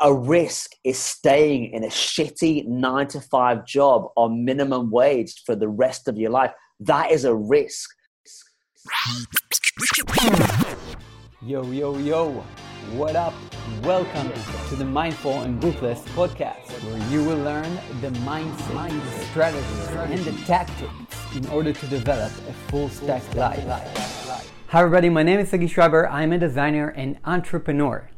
a risk is staying in a shitty nine to five job on minimum wage for the rest of your life. That is a risk. Yo, yo, yo. What up? Welcome to the Mindful and Ruthless podcast, where you will learn the mindset, the strategies, and the tactics in order to develop a full stack life. Hi, everybody. My name is Sagi Schreiber. I'm a designer and entrepreneur.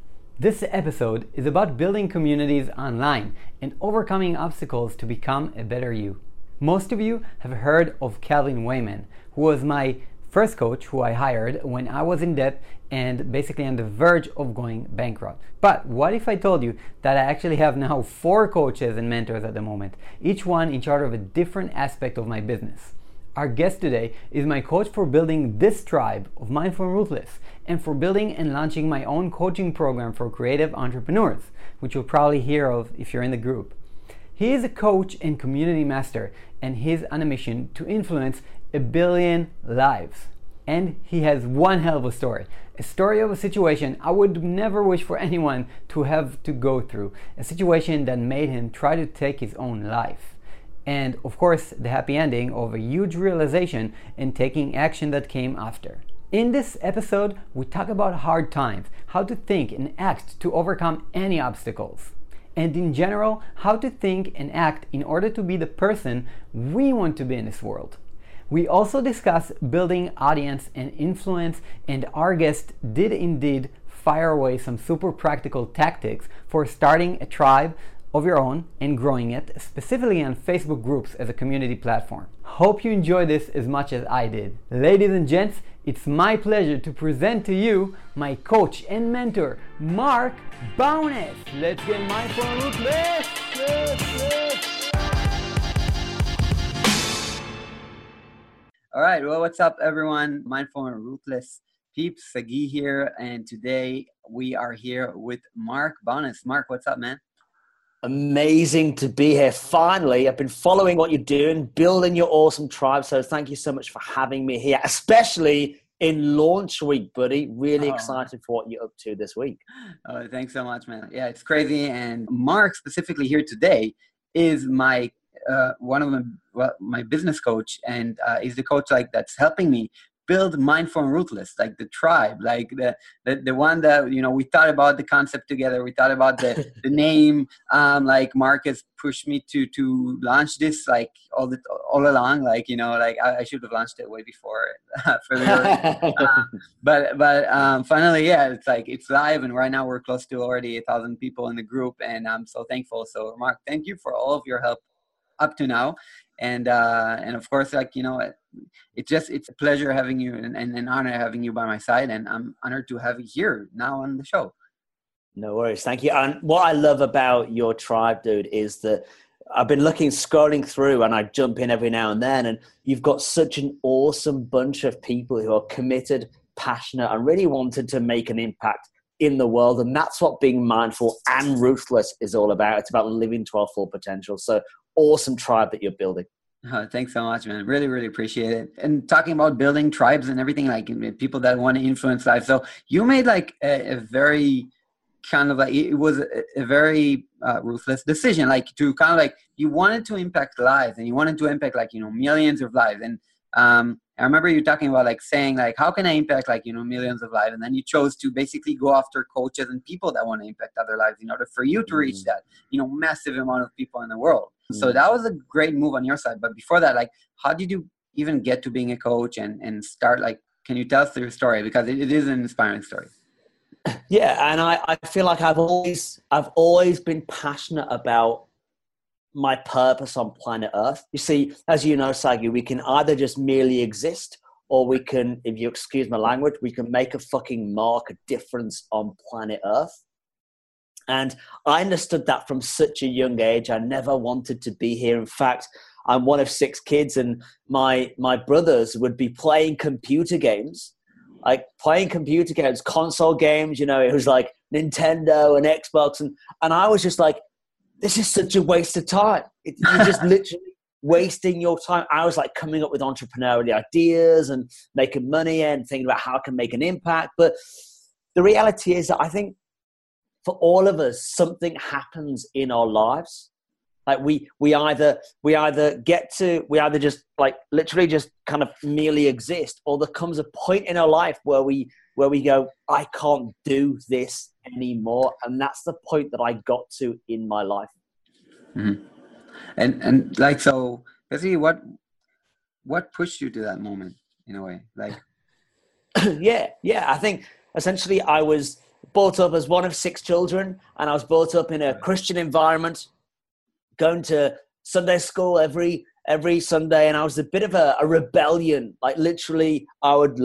This episode is about building communities online and overcoming obstacles to become a better you. Most of you have heard of Calvin Wayman, who was my first coach who I hired when I was in debt and basically on the verge of going bankrupt. But what if I told you that I actually have now four coaches and mentors at the moment, each one in charge of a different aspect of my business? Our guest today is my coach for building this tribe of Mindful and Ruthless and for building and launching my own coaching program for creative entrepreneurs, which you'll probably hear of if you're in the group. He is a coach and community master, and he's on a mission to influence a billion lives. And he has one hell of a story a story of a situation I would never wish for anyone to have to go through, a situation that made him try to take his own life and of course the happy ending of a huge realization and taking action that came after. In this episode, we talk about hard times, how to think and act to overcome any obstacles, and in general, how to think and act in order to be the person we want to be in this world. We also discuss building audience and influence, and our guest did indeed fire away some super practical tactics for starting a tribe of your own and growing it, specifically on Facebook groups as a community platform. Hope you enjoy this as much as I did. Ladies and gents, it's my pleasure to present to you my coach and mentor, Mark Bowness. Let's get mindful and ruthless. All right, well, what's up, everyone? Mindful and ruthless peeps, Sagi here, and today we are here with Mark Bowness. Mark, what's up, man? Amazing to be here. Finally, I've been following what you're doing, building your awesome tribe. So thank you so much for having me here, especially in launch week, buddy. Really oh. excited for what you're up to this week. Oh, thanks so much, man. Yeah, it's crazy. And Mark, specifically here today, is my uh, one of my well, my business coach, and uh, is the coach like that's helping me build mindful and ruthless like the tribe like the, the the one that you know we thought about the concept together we thought about the the name um like marcus pushed me to to launch this like all the all along like you know like i, I should have launched it way before for the uh, but but um finally yeah it's like it's live and right now we're close to already a thousand people in the group and i'm so thankful. So mark thank you for all of your help up to now and uh, and of course like you know it, just it's a pleasure having you and, and an honor having you by my side and i'm honored to have you here now on the show no worries thank you and what i love about your tribe dude is that i've been looking scrolling through and i jump in every now and then and you've got such an awesome bunch of people who are committed passionate and really wanted to make an impact in the world. And that's what being mindful and ruthless is all about. It's about living to our full potential. So awesome tribe that you're building. Oh, thanks so much, man. Really, really appreciate it. And talking about building tribes and everything, like people that want to influence life. So you made like a, a very kind of like it was a, a very uh, ruthless decision, like to kind of like you wanted to impact lives and you wanted to impact like you know millions of lives. And um, I remember you talking about like saying like how can I impact like you know millions of lives, and then you chose to basically go after coaches and people that want to impact other lives in order for you to reach mm. that you know massive amount of people in the world. Mm. So that was a great move on your side. But before that, like how did you even get to being a coach and and start like can you tell us your story because it, it is an inspiring story. Yeah, and I, I feel like I've always I've always been passionate about my purpose on planet Earth. You see, as you know, Sagi, we can either just merely exist or we can, if you excuse my language, we can make a fucking mark, a difference on planet Earth. And I understood that from such a young age. I never wanted to be here. In fact, I'm one of six kids, and my my brothers would be playing computer games, like playing computer games, console games. You know, it was like Nintendo and Xbox, and and I was just like, this is such a waste of time. It, you're just literally wasting your time. I was like coming up with entrepreneurial ideas and making money and thinking about how I can make an impact. But the reality is that I think for all of us, something happens in our lives. Like we we either we either get to we either just like literally just kind of merely exist, or there comes a point in our life where we where we go, I can't do this anymore, and that's the point that I got to in my life. Mm-hmm. And and like so, basically, what what pushed you to that moment in a way, like? yeah, yeah. I think essentially I was brought up as one of six children, and I was brought up in a Christian environment, going to Sunday school every every Sunday, and I was a bit of a, a rebellion. Like literally, I would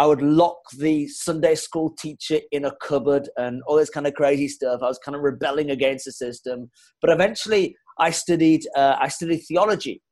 I would lock the Sunday school teacher in a cupboard and all this kind of crazy stuff. I was kind of rebelling against the system, but eventually, I studied uh, I studied theology.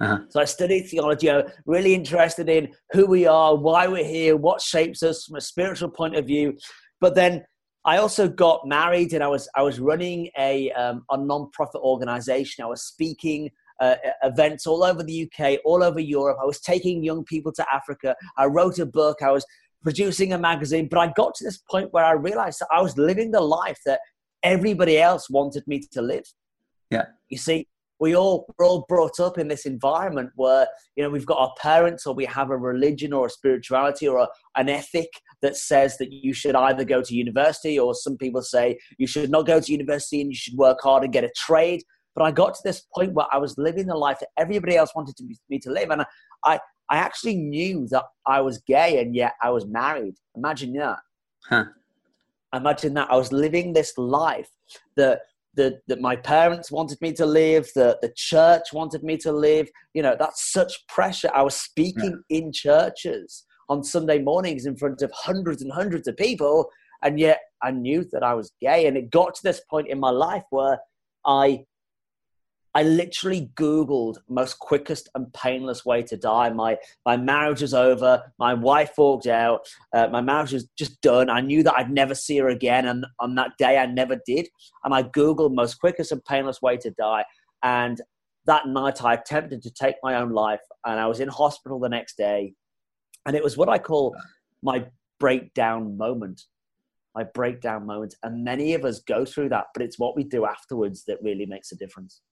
Uh-huh. So I studied theology. I'm really interested in who we are, why we're here, what shapes us from a spiritual point of view. But then I also got married, and I was I was running a um, a non-profit organization. I was speaking uh, events all over the UK, all over Europe. I was taking young people to Africa. I wrote a book. I was producing a magazine. But I got to this point where I realized that I was living the life that everybody else wanted me to live. Yeah. You see, we all we're all brought up in this environment where you know we've got our parents or we have a religion or a spirituality or a, an ethic that says that you should either go to university or some people say you should not go to university and you should work hard and get a trade but i got to this point where i was living the life that everybody else wanted to be, me to live and i i I actually knew that i was gay and yet i was married imagine that huh. imagine that i was living this life that that, that my parents wanted me to live, that the church wanted me to live. You know, that's such pressure. I was speaking yeah. in churches on Sunday mornings in front of hundreds and hundreds of people, and yet I knew that I was gay. And it got to this point in my life where I I literally Googled most quickest and painless way to die. My my marriage was over. My wife walked out. Uh, my marriage was just done. I knew that I'd never see her again, and on that day I never did. And I Googled most quickest and painless way to die. And that night I attempted to take my own life, and I was in hospital the next day. And it was what I call my breakdown moment. My breakdown moment. And many of us go through that, but it's what we do afterwards that really makes a difference.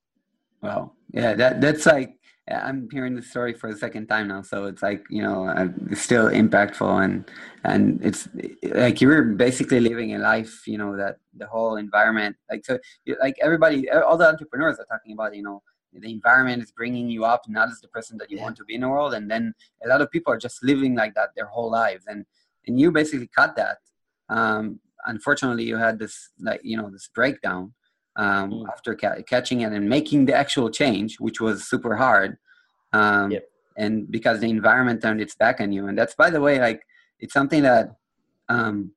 Wow. Yeah, that that's like I'm hearing the story for the second time now, so it's like you know uh, it's still impactful and and it's like you're basically living a life, you know, that the whole environment, like so, like everybody, all the entrepreneurs are talking about, you know, the environment is bringing you up, not as the person that you yeah. want to be in the world, and then a lot of people are just living like that their whole lives, and and you basically cut that. Um, unfortunately, you had this like you know this breakdown um, mm. after ca- catching it and making the actual change, which was super hard. Um, yep. And because the environment turned its back on you, and that's by the way, like it's something that, um,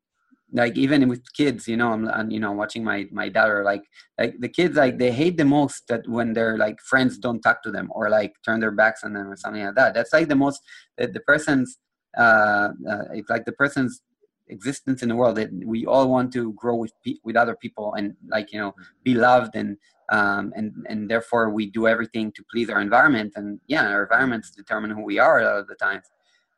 like even with kids, you know, I'm, I'm, you know watching my my daughter, like like the kids, like they hate the most that when their like friends don't talk to them or like turn their backs on them or something like that. That's like the most the, the person's uh, uh, it's like the person's existence in the world that we all want to grow with with other people and like you know be loved and um, and and therefore we do everything to please our environment. And yeah our environments determine who we are a lot of the times.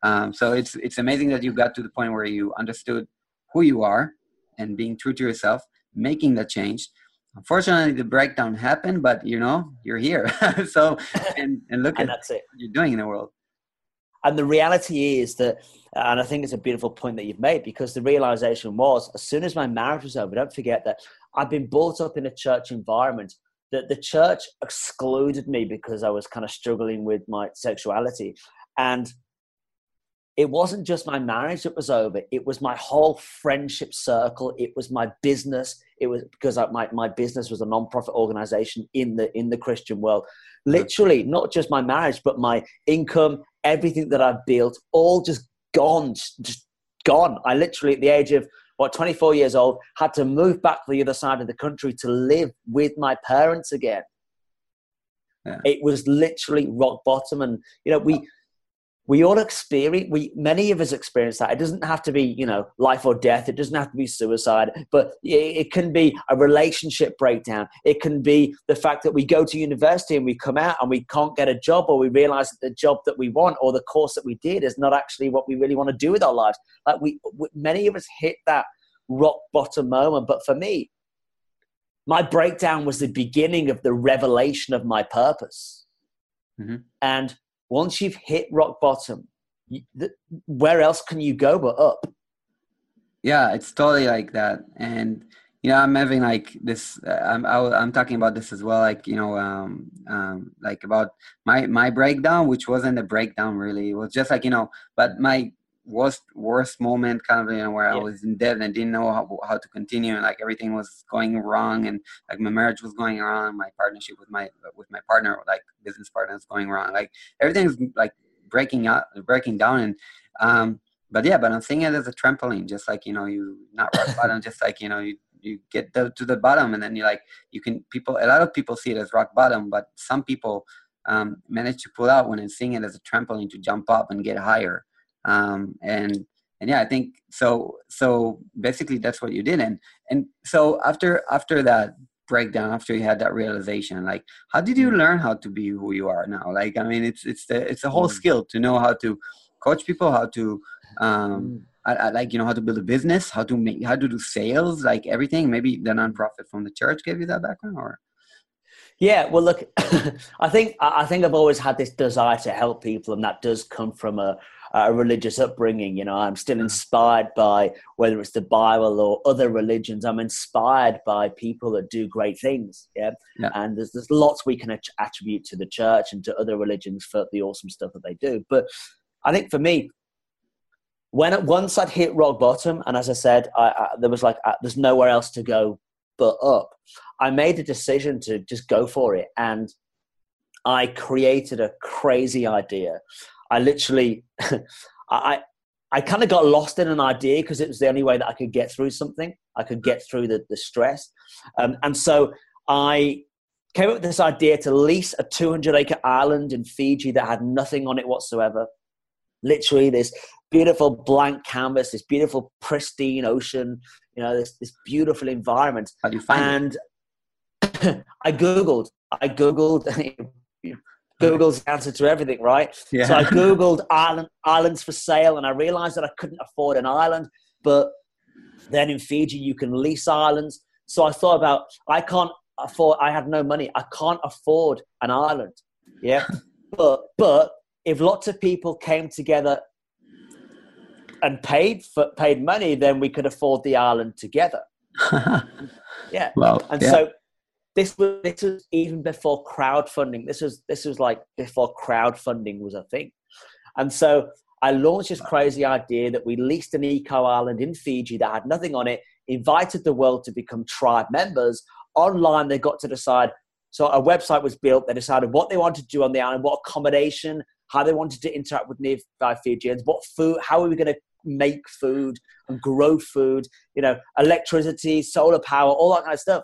Um, so it's it's amazing that you got to the point where you understood who you are and being true to yourself making that change. Unfortunately the breakdown happened but you know you're here. So and, and look and at that's it. what you're doing in the world and the reality is that, and I think it's a beautiful point that you've made because the realization was as soon as my marriage was over, don't forget that I've been brought up in a church environment that the church excluded me because I was kind of struggling with my sexuality. And it wasn't just my marriage that was over it was my whole friendship circle it was my business it was because I, my, my business was a non-profit organization in the in the christian world mm-hmm. literally not just my marriage but my income everything that i've built all just gone just gone i literally at the age of what 24 years old had to move back to the other side of the country to live with my parents again yeah. it was literally rock bottom and you know we we all experience we many of us experience that it doesn't have to be you know life or death it doesn't have to be suicide but it can be a relationship breakdown it can be the fact that we go to university and we come out and we can't get a job or we realize that the job that we want or the course that we did is not actually what we really want to do with our lives like we many of us hit that rock bottom moment. But for me, my breakdown was the beginning of the revelation of my purpose. Mm-hmm. And once you've hit rock bottom, where else can you go but up? Yeah, it's totally like that. And you know, I'm having like this. Uh, I'm I, am talking about this as well. Like you know, um, um, like about my my breakdown, which wasn't a breakdown really. It was just like you know, but my worst worst moment kind of you know where yeah. I was in debt and didn't know how, how to continue and like everything was going wrong and like my marriage was going wrong my partnership with my with my partner like business partner was going wrong like everything's like breaking out breaking down and um but yeah but I'm seeing it as a trampoline just like you know you not rock bottom just like you know you you get the, to the bottom and then you like you can people a lot of people see it as rock bottom but some people um, manage to pull out when and seeing it as a trampoline to jump up and get higher um, and and yeah i think so so basically that's what you did and and so after after that breakdown after you had that realization like how did you mm. learn how to be who you are now like i mean it's it's the it's a whole mm. skill to know how to coach people how to um mm. I, I, like you know how to build a business how to make how to do sales like everything maybe the nonprofit from the church gave you that background or yeah well look i think i think i've always had this desire to help people and that does come from a a religious upbringing. You know, I'm still inspired by whether it's the Bible or other religions. I'm inspired by people that do great things. Yeah, yeah. and there's there's lots we can attribute to the church and to other religions for the awesome stuff that they do. But I think for me, when once I'd hit rock bottom, and as I said, I, I, there was like uh, there's nowhere else to go but up. I made a decision to just go for it, and I created a crazy idea. I literally, I, I kind of got lost in an idea because it was the only way that I could get through something. I could get through the, the stress. Um, and so I came up with this idea to lease a 200 acre island in Fiji that had nothing on it whatsoever. Literally, this beautiful blank canvas, this beautiful pristine ocean, you know, this, this beautiful environment. How do you find and it? I Googled, I Googled Google's the answer to everything, right? Yeah. So I Googled island, islands for sale and I realized that I couldn't afford an island. But then in Fiji, you can lease islands. So I thought about, I can't afford, I had no money. I can't afford an island. Yeah. but, but if lots of people came together and paid for, paid money, then we could afford the island together. yeah. Well, and yeah. so this was this was even before crowdfunding. This was this was like before crowdfunding was a thing, and so I launched this crazy idea that we leased an eco island in Fiji that had nothing on it, invited the world to become tribe members. Online, they got to decide. So a website was built. They decided what they wanted to do on the island, what accommodation, how they wanted to interact with nearby Fijians, what food, how are we going to make food and grow food, you know, electricity, solar power, all that kind of stuff.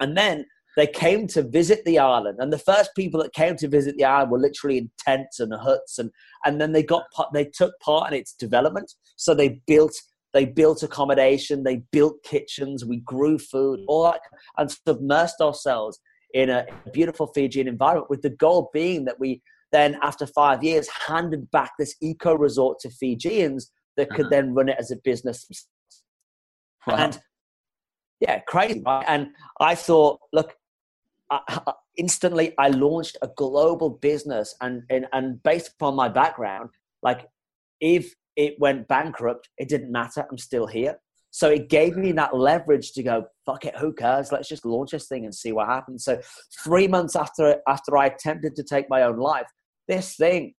And then they came to visit the island, and the first people that came to visit the island were literally in tents and huts, and and then they got they took part in its development. So they built they built accommodation, they built kitchens, we grew food, all that, and submersed ourselves in a beautiful Fijian environment, with the goal being that we then, after five years, handed back this eco resort to Fijians that could uh-huh. then run it as a business. Wow. And yeah, crazy. Right? And I thought, look, I, instantly I launched a global business, and, and and based upon my background, like if it went bankrupt, it didn't matter. I'm still here. So it gave me that leverage to go, fuck it, who cares? Let's just launch this thing and see what happens. So three months after after I attempted to take my own life, this thing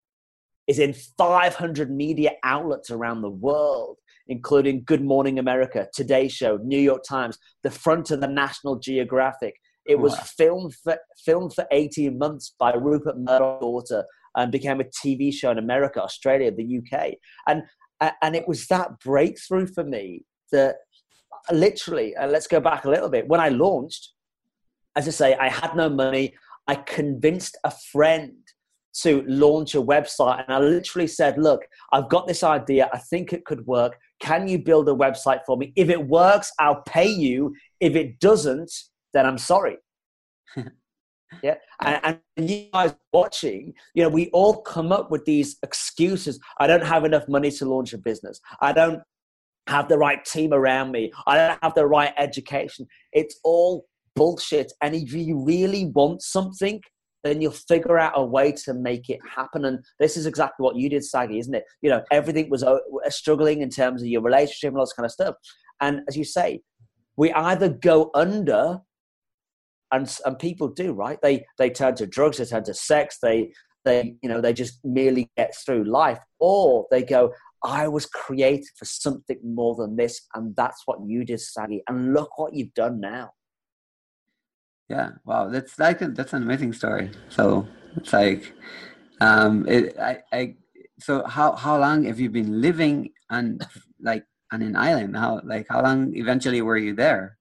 is in 500 media outlets around the world including Good Morning America, Today Show, New York Times, the front of the National Geographic. It was wow. filmed for, filmed for 18 months by Rupert Murdoch's daughter and became a TV show in America, Australia, the UK. And, and it was that breakthrough for me that literally, uh, let's go back a little bit. When I launched, as I say, I had no money. I convinced a friend to launch a website and I literally said, Look, I've got this idea. I think it could work. Can you build a website for me? If it works, I'll pay you. If it doesn't, then I'm sorry. yeah. And, and you guys watching, you know, we all come up with these excuses. I don't have enough money to launch a business. I don't have the right team around me. I don't have the right education. It's all bullshit. And if you really want something, then you'll figure out a way to make it happen. And this is exactly what you did, Sagi, isn't it? You know, everything was uh, struggling in terms of your relationship and all this kind of stuff. And as you say, we either go under, and and people do, right? They they turn to drugs, they turn to sex, they they you know they just merely get through life, or they go, I was created for something more than this, and that's what you did, Sagi. And look what you've done now. Yeah, wow, that's like that's an amazing story. So it's like, um, it, I, I, so how how long have you been living on like on an island? How like how long eventually were you there?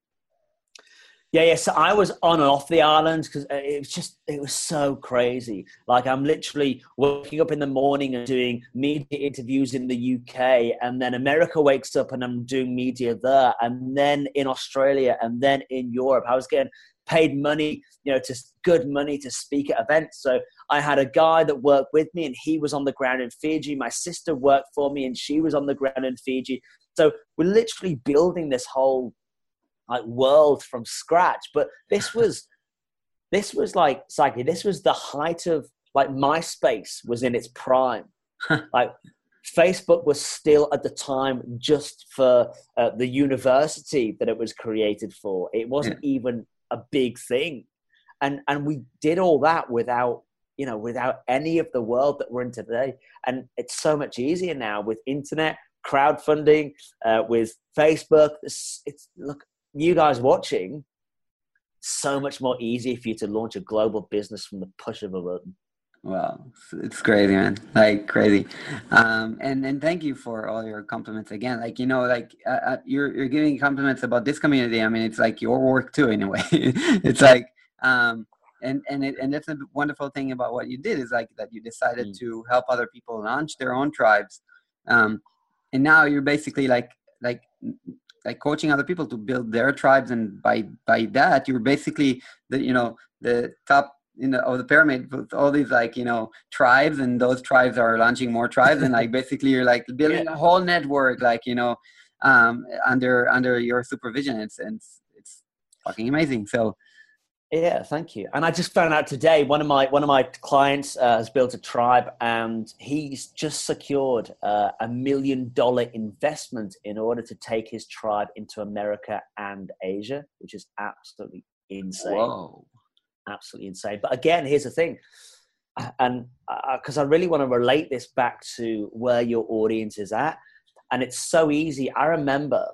Yeah, yeah. So I was on and off the island because uh, it was just it was so crazy. Like I'm literally waking up in the morning and doing media interviews in the UK, and then America wakes up and I'm doing media there, and then in Australia, and then in Europe. I was getting paid money, you know, to good money to speak at events. So I had a guy that worked with me, and he was on the ground in Fiji. My sister worked for me, and she was on the ground in Fiji. So we're literally building this whole like world from scratch. But this was this was like Sagi, this was the height of like MySpace was in its prime. like Facebook was still at the time just for uh, the university that it was created for. It wasn't yeah. even a big thing, and and we did all that without you know without any of the world that we're in today. And it's so much easier now with internet crowdfunding, uh, with Facebook. It's, it's look you guys watching, so much more easy for you to launch a global business from the push of a button. Wow, it's crazy, man! Like crazy, um, and and thank you for all your compliments again. Like you know, like uh, uh, you're you're giving compliments about this community. I mean, it's like your work too, in a way. it's like, um, and and it, and that's a wonderful thing about what you did is like that you decided mm. to help other people launch their own tribes, um, and now you're basically like like like coaching other people to build their tribes and by by that you're basically the you know the top in the of the pyramid with all these like you know tribes and those tribes are launching more tribes and like basically you're like building yeah. a whole network like you know um under under your supervision it's it's it's fucking amazing so yeah, thank you. And I just found out today one of my one of my clients uh, has built a tribe, and he's just secured uh, a million dollar investment in order to take his tribe into America and Asia, which is absolutely insane. Whoa, absolutely insane. But again, here's the thing, and because uh, I really want to relate this back to where your audience is at, and it's so easy. I remember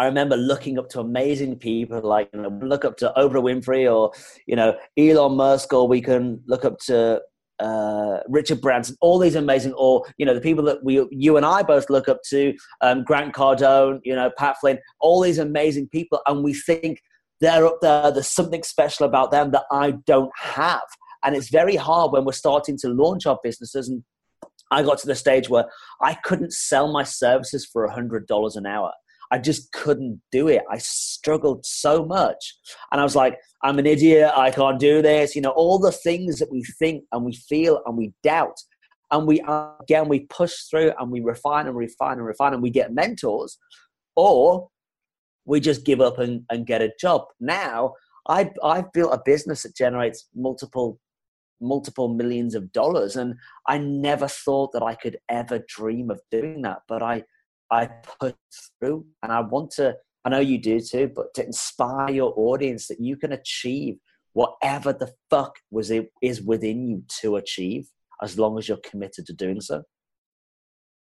I remember looking up to amazing people like you know, look up to Oprah Winfrey or you know Elon Musk, or we can look up to uh, Richard Branson, all these amazing, or you know the people that we, you and I both look up to, um, Grant Cardone, you know Pat Flynn, all these amazing people, and we think they're up there. There's something special about them that I don't have, and it's very hard when we're starting to launch our businesses. And I got to the stage where I couldn't sell my services for a hundred dollars an hour. I just couldn't do it. I struggled so much. And I was like, I'm an idiot. I can't do this. You know, all the things that we think and we feel and we doubt. And we, again, we push through and we refine and refine and refine and we get mentors or we just give up and, and get a job. Now, I, I've built a business that generates multiple multiple millions of dollars and i never thought that i could ever dream of doing that but i I put through. And I want to, I know you do too, but to inspire your audience that you can achieve whatever the fuck was it is within you to achieve as long as you're committed to doing so.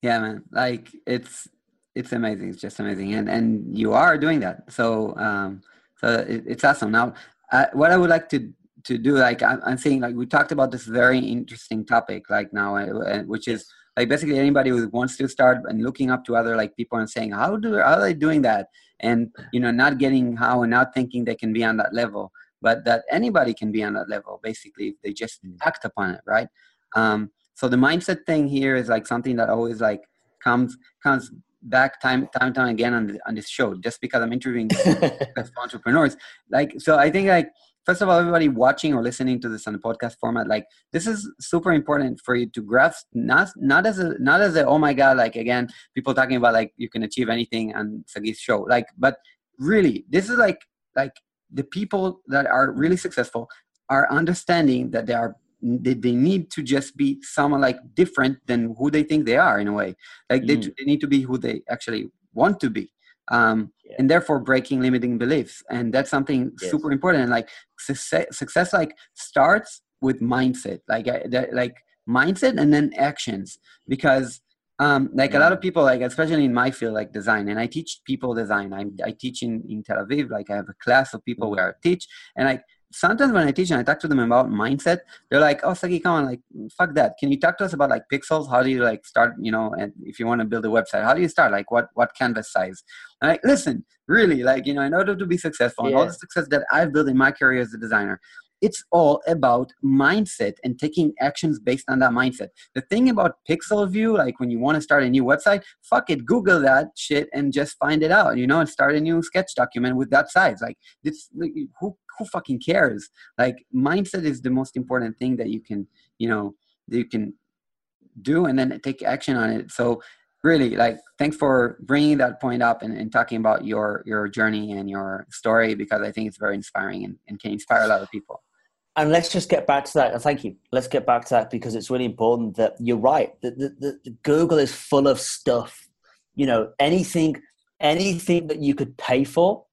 Yeah, man. Like it's it's amazing. It's just amazing, and and you are doing that. So um, so it, it's awesome. Now, uh, what I would like to to do, like I'm, I'm saying, like we talked about this very interesting topic, like now, uh, which is like basically anybody who wants to start and looking up to other like people and saying how do how are they doing that and you know not getting how and not thinking they can be on that level but that anybody can be on that level basically if they just mm. act upon it right um, so the mindset thing here is like something that always like comes comes back time time time again on, the, on this show just because i'm interviewing entrepreneurs. Like so i think like first of all, everybody watching or listening to this on the podcast format, like this is super important for you to grasp, not not as a not as a oh my god, like again, people talking about like you can achieve anything on Sagi's show, like, but really, this is like like the people that are really successful are understanding that they are they, they need to just be someone like different than who they think they are in a way like mm. they, they need to be who they actually want to be um, yeah. and therefore breaking limiting beliefs and that's something yes. super important and like success, success like starts with mindset like that, like mindset and then actions because um, like a lot of mm. people like especially in my field like design and i teach people design I'm I teach in, in tel aviv like i have a class of people mm. where i teach and like sometimes when I teach and I talk to them about mindset, they're like, "Oh, Sagi, come on, like, fuck that. Can you talk to us about like pixels? How do you like start? You know, and if you want to build a website, how do you start? Like, what what canvas size? And like, listen, really, like, you know, in order to be successful, yeah. and all the success that I've built in my career as a designer, it's all about mindset and taking actions based on that mindset. The thing about pixel view, like when you want to start a new website, fuck it, Google that shit and just find it out, you know, and start a new sketch document with that size. Like this, who who fucking cares? Like mindset is the most important thing that you can, you know, that you can do and then take action on it. So really like thanks for bringing that point up and, and talking about your your journey and your story because i think it's very inspiring and, and can inspire a lot of people and let's just get back to that. Thank you. Let's get back to that because it's really important that you're right. That the, the, Google is full of stuff. You know, anything, anything that you could pay for.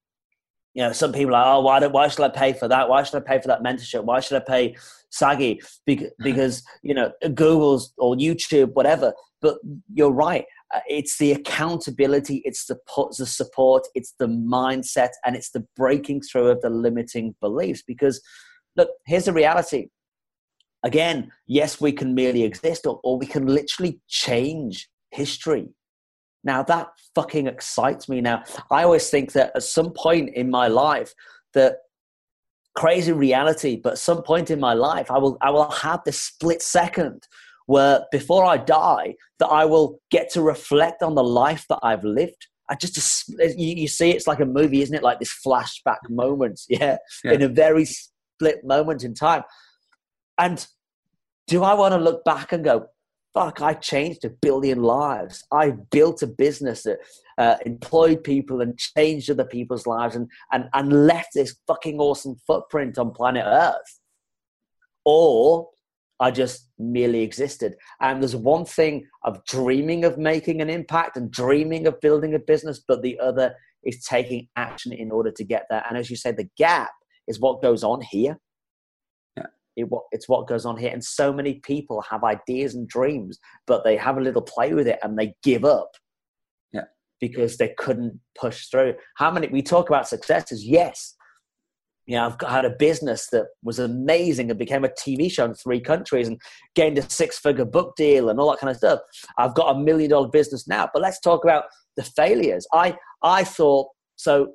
You know, some people are, oh, why, why should I pay for that? Why should I pay for that mentorship? Why should I pay Sagi? Because, because you know, Google's or YouTube, whatever. But you're right. Uh, it's the accountability, it's the, the support, it's the mindset, and it's the breaking through of the limiting beliefs. Because look, here's the reality. Again, yes, we can merely exist or, or we can literally change history. Now that fucking excites me. Now, I always think that at some point in my life, that crazy reality, but at some point in my life, I will I will have this split second where before I die, that I will get to reflect on the life that I've lived. I just you, you see, it's like a movie, isn't it? Like this flashback moment, yeah, yeah. in a very split moment in time. And do I want to look back and go, fuck, I changed a billion lives. I built a business that uh, employed people and changed other people's lives and, and, and left this fucking awesome footprint on planet Earth. Or I just merely existed. And there's one thing of dreaming of making an impact and dreaming of building a business, but the other is taking action in order to get there. And as you say, the gap is what goes on here. Yeah. It, it's what goes on here. And so many people have ideas and dreams, but they have a little play with it and they give up. Yeah. Because they couldn't push through. How many, we talk about successes, yes. You know, I've got, had a business that was amazing and became a TV show in three countries and gained a six figure book deal and all that kind of stuff. I've got a million dollar business now, but let's talk about the failures. I, I thought so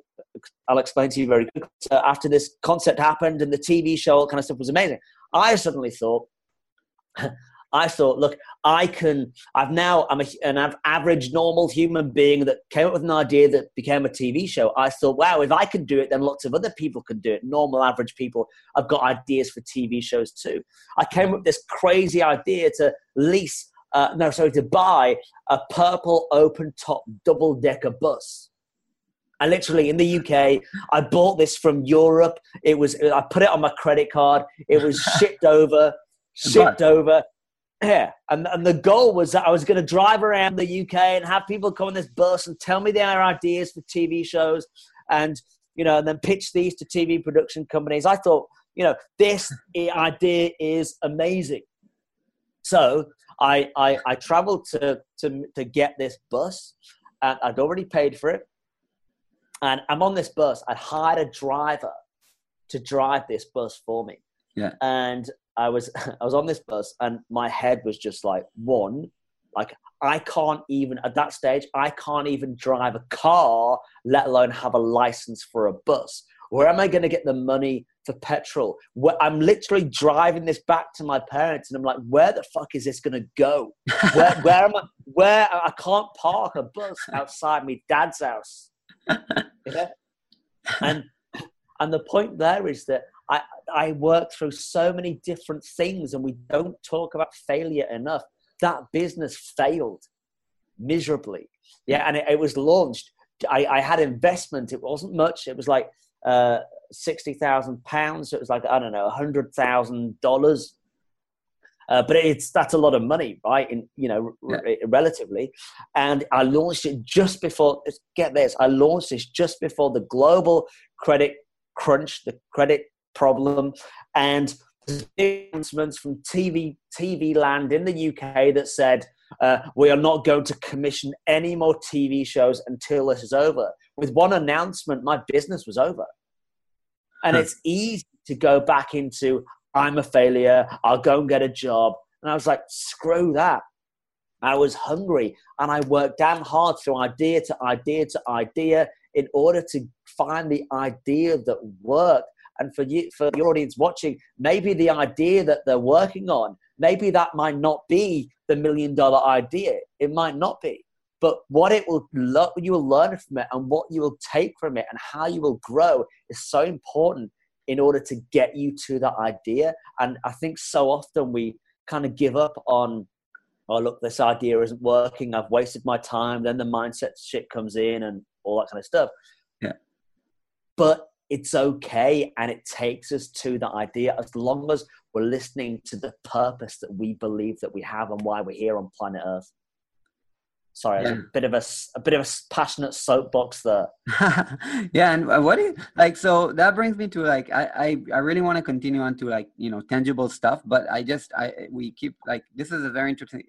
I'll explain to you very quickly. So after this concept happened and the TV show, all kind of stuff was amazing. I suddenly thought, I thought, look, I can. I've now I'm a, an average, normal human being that came up with an idea that became a TV show. I thought, wow, if I can do it, then lots of other people can do it. Normal, average people have got ideas for TV shows too. I came up with this crazy idea to lease, uh, no, sorry, to buy a purple open top double decker bus I literally in the UK, I bought this from Europe. It was I put it on my credit card. It was shipped over, shipped over. Yeah, and and the goal was that I was going to drive around the UK and have people come on this bus and tell me their ideas for TV shows, and you know, and then pitch these to TV production companies. I thought, you know, this idea is amazing. So I I, I traveled to to to get this bus, and I'd already paid for it and I'm on this bus. I hired a driver to drive this bus for me. Yeah. And I was I was on this bus, and my head was just like one, like I can't even at that stage I can't even drive a car, let alone have a license for a bus. Where am I going to get the money for petrol? Where, I'm literally driving this back to my parents, and I'm like, where the fuck is this going to go? Where, where am I? Where I can't park a bus outside my dad's house yeah? and and the point there is that I, I worked through so many different things and we don't talk about failure enough. That business failed miserably. Yeah. And it, it was launched. I, I, had investment. It wasn't much. It was like uh, sixty thousand pounds. It was like I don't know, hundred thousand dollars. Uh, but it's that's a lot of money, right? In you know, yeah. r- relatively. And I launched it just before. Get this, I launched this just before the global credit crunch, the credit problem, and announcements from TV TV land in the UK that said uh, we are not going to commission any more TV shows until this is over. With one announcement, my business was over. And it's easy to go back into, I'm a failure, I'll go and get a job. And I was like, screw that. I was hungry and I worked damn hard through idea to idea to idea in order to find the idea that worked. And for you, for your audience watching, maybe the idea that they're working on, maybe that might not be the million dollar idea. It might not be. But what it will lo- you will learn from it and what you will take from it and how you will grow is so important in order to get you to that idea. And I think so often we kind of give up on, oh look, this idea isn't working. I've wasted my time. Then the mindset shit comes in and all that kind of stuff. Yeah. But it's okay and it takes us to the idea as long as we're listening to the purpose that we believe that we have and why we're here on planet earth sorry yeah. a bit of a, a bit of a passionate soapbox there yeah and uh, what do you like so that brings me to like i i, I really want to continue on to like you know tangible stuff but i just i we keep like this is a very interesting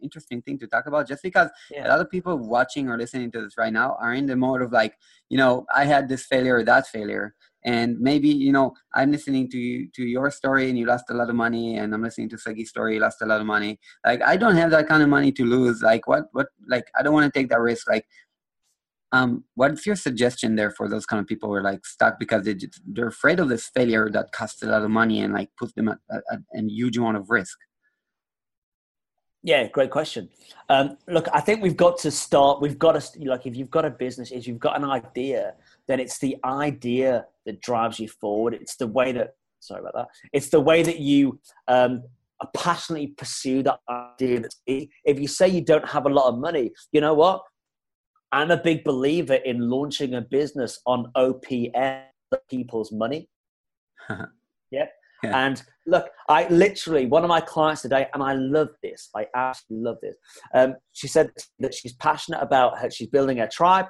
interesting thing to talk about just because yeah. a lot of people watching or listening to this right now are in the mode of like you know i had this failure or that failure and maybe you know i'm listening to you to your story and you lost a lot of money and i'm listening to Sagi's story you lost a lot of money like i don't have that kind of money to lose like what what like i don't want to take that risk like um what's your suggestion there for those kind of people who are like stuck because they they're afraid of this failure that costs a lot of money and like puts them at, at, at a huge amount of risk yeah, great question. Um, look, I think we've got to start. We've got to like if you've got a business, if you've got an idea, then it's the idea that drives you forward. It's the way that, sorry about that, it's the way that you um, passionately pursue that idea. If you say you don't have a lot of money, you know what? I'm a big believer in launching a business on OPM, people's money. yep. Yeah. And look, I literally, one of my clients today, and I love this, I absolutely love this. Um, she said that she's passionate about her, she's building a tribe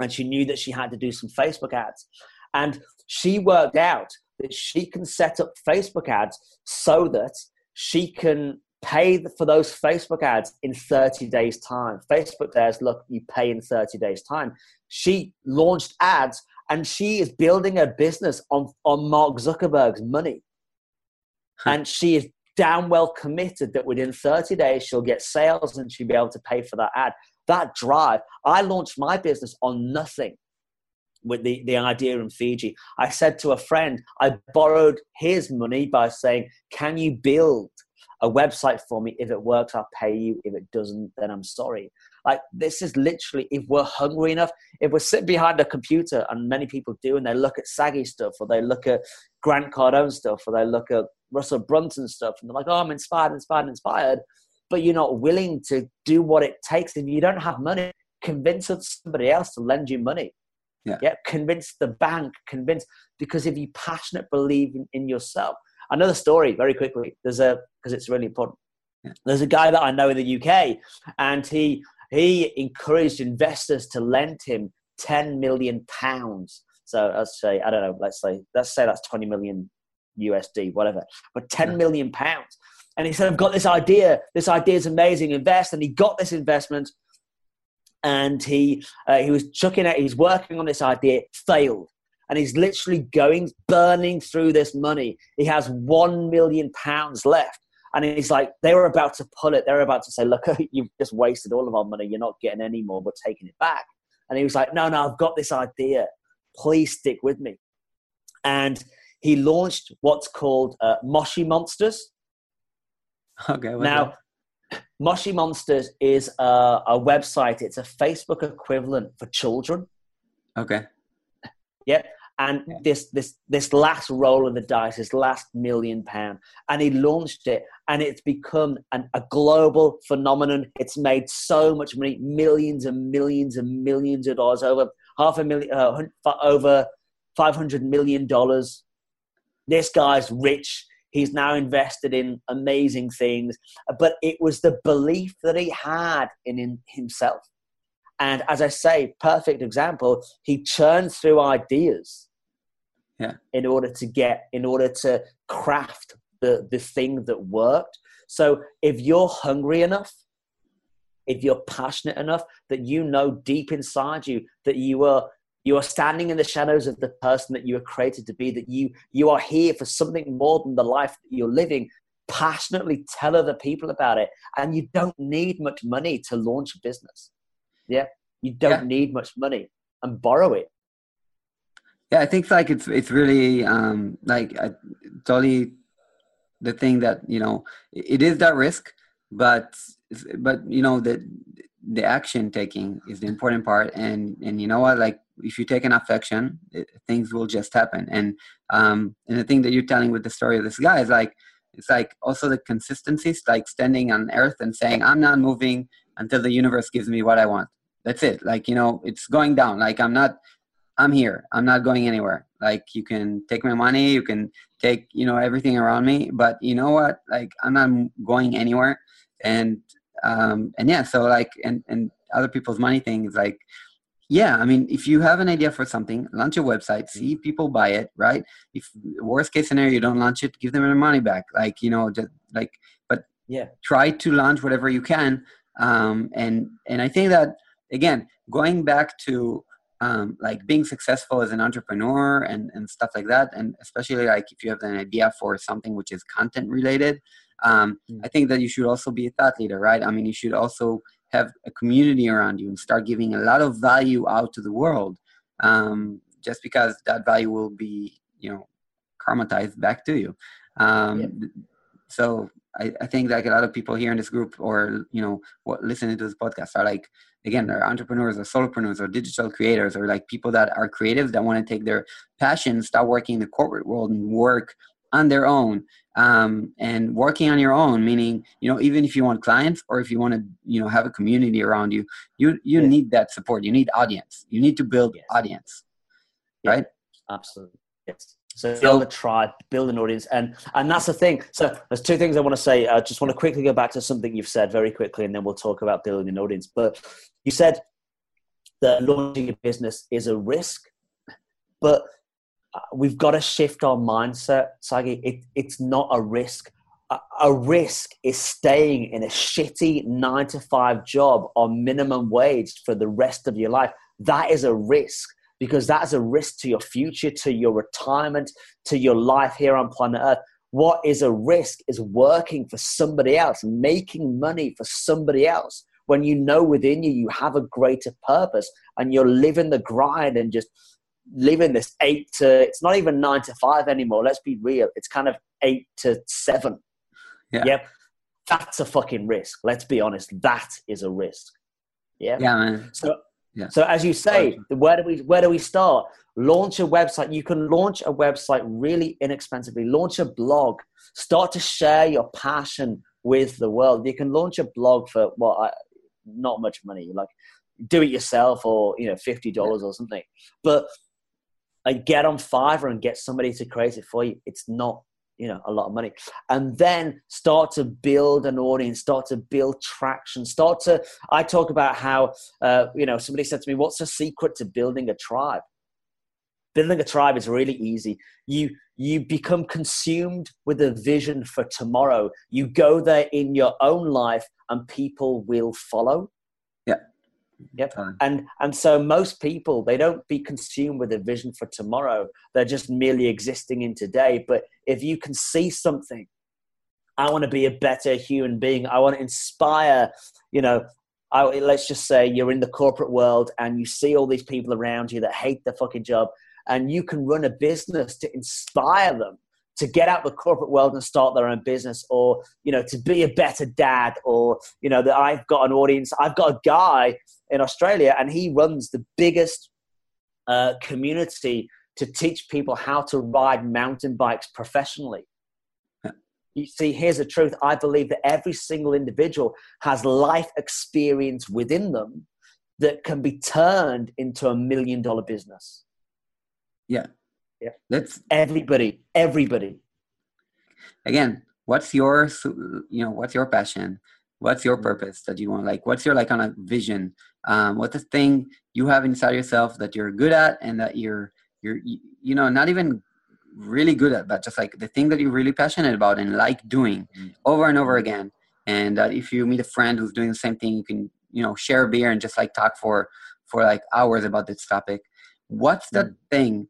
and she knew that she had to do some Facebook ads. And she worked out that she can set up Facebook ads so that she can pay for those Facebook ads in 30 days' time. Facebook says, look, you pay in 30 days' time. She launched ads and she is building a business on, on Mark Zuckerberg's money. Hmm. and she is damn well committed that within 30 days she'll get sales and she'll be able to pay for that ad that drive. I launched my business on nothing with the, the idea in Fiji. I said to a friend, I borrowed his money by saying, Can you build a website for me? If it works, I'll pay you. If it doesn't, then I'm sorry. Like, this is literally, if we're hungry enough, if we're sitting behind a computer, and many people do, and they look at Sagi stuff, or they look at Grant Cardone stuff, or they look at Russell Brunson stuff, and they're like, Oh, I'm inspired, inspired, inspired but you're not willing to do what it takes. and you don't have money, convince somebody else to lend you money. Yeah. yeah convince the bank, convince, because if you passionate believe in, in yourself. Another story, very quickly, there's a, because it's really important. Yeah. There's a guy that I know in the UK, and he he encouraged investors to lend him 10 million pounds. So let's say, I don't know, let's say, let's say that's 20 million USD, whatever, but 10 million pounds and he said, I've got this idea. This idea is amazing. Invest. And he got this investment and he, uh, he was chucking it. He's working on this idea, failed. And he's literally going, burning through this money. He has one million pounds left. And he's like, they were about to pull it. They're about to say, look, you've just wasted all of our money. You're not getting any more. We're taking it back. And he was like, no, no, I've got this idea. Please stick with me. And he launched what's called uh, Moshi Monsters. Okay. Now, that? Moshi Monsters is a, a website. It's a Facebook equivalent for children. Okay. Yep. and yeah. this this this last roll of the dice, this last million pound, and he launched it, and it's become an, a global phenomenon. It's made so much money, millions and millions and millions of dollars, over half a million, uh, over five hundred million dollars. This guy's rich. He's now invested in amazing things, but it was the belief that he had in, in himself. And as I say, perfect example, he churned through ideas yeah. in order to get in order to craft the the thing that worked so if you're hungry enough if you're passionate enough that you know deep inside you that you are you are standing in the shadows of the person that you were created to be that you you are here for something more than the life that you're living. Passionately tell other people about it. And you don't need much money to launch a business. Yeah? You don't yeah. need much money and borrow it. Yeah i think like it's it's really um like I, totally the thing that you know it is that risk but but you know the the action taking is the important part. And and you know what? Like if you take enough action it, things will just happen and um and the thing that you're telling with the story of this guy is like it's like also the consistencies like standing on earth and saying i'm not moving until the universe gives me what i want that's it like you know it's going down like i'm not I'm here. I'm not going anywhere. Like you can take my money, you can take, you know, everything around me, but you know what? Like I'm not going anywhere. And um and yeah, so like and and other people's money things like yeah, I mean, if you have an idea for something, launch a website, see if people buy it, right? If worst case scenario you don't launch it, give them their money back. Like, you know, just like but yeah, try to launch whatever you can. Um and and I think that again, going back to um, like being successful as an entrepreneur and, and stuff like that and especially like if you have an idea for something which is content related um, mm. i think that you should also be a thought leader right i mean you should also have a community around you and start giving a lot of value out to the world um, just because that value will be you know karmatized back to you um, yeah. so I, I, think like a lot of people here in this group or you know what listening to this podcast are like again they're entrepreneurs or solopreneurs or digital creators or like people that are creative that want to take their passion start working in the corporate world and work on their own um, and working on your own meaning you know even if you want clients or if you want to you know have a community around you you you yes. need that support you need audience you need to build yes. audience right absolutely yes so build a tribe, build an audience, and and that's the thing. So there's two things I want to say. I just want to quickly go back to something you've said very quickly, and then we'll talk about building an audience. But you said that launching a business is a risk, but we've got to shift our mindset, Sagi. It, it's not a risk. A, a risk is staying in a shitty nine to five job on minimum wage for the rest of your life. That is a risk because that is a risk to your future, to your retirement, to your life here on planet Earth. What is a risk is working for somebody else, making money for somebody else when you know within you you have a greater purpose and you're living the grind and just living this eight to it's not even nine to five anymore let's be real it's kind of eight to seven yeah. yep that's a fucking risk let's be honest that is a risk yeah yeah man so yeah. So as you say, where do we where do we start? Launch a website. You can launch a website really inexpensively. Launch a blog. Start to share your passion with the world. You can launch a blog for what well, not much money. Like do it yourself or you know fifty dollars yeah. or something. But like, get on Fiverr and get somebody to create it for you. It's not you know a lot of money. And then start to build an audience start to build traction start to i talk about how uh, you know somebody said to me what's the secret to building a tribe? Building a tribe is really easy. You you become consumed with a vision for tomorrow. You go there in your own life and people will follow Yep. Time. And and so most people they don't be consumed with a vision for tomorrow. They're just merely existing in today. But if you can see something, I want to be a better human being. I want to inspire, you know, I, let's just say you're in the corporate world and you see all these people around you that hate their fucking job and you can run a business to inspire them to get out the corporate world and start their own business or you know to be a better dad or you know that i've got an audience i've got a guy in australia and he runs the biggest uh, community to teach people how to ride mountain bikes professionally. You see, here's the truth. I believe that every single individual has life experience within them that can be turned into a million dollar business. Yeah. Yeah. That's Everybody, everybody. again, what's your you know, what's your passion? What's your purpose that you want? Like what's your like on a vision? Um, what's the thing you have inside yourself that you're good at and that you're you're you you know, not even really good at, but just like the thing that you're really passionate about and like doing Mm. over and over again. And uh, if you meet a friend who's doing the same thing, you can you know share a beer and just like talk for for like hours about this topic. What's the thing?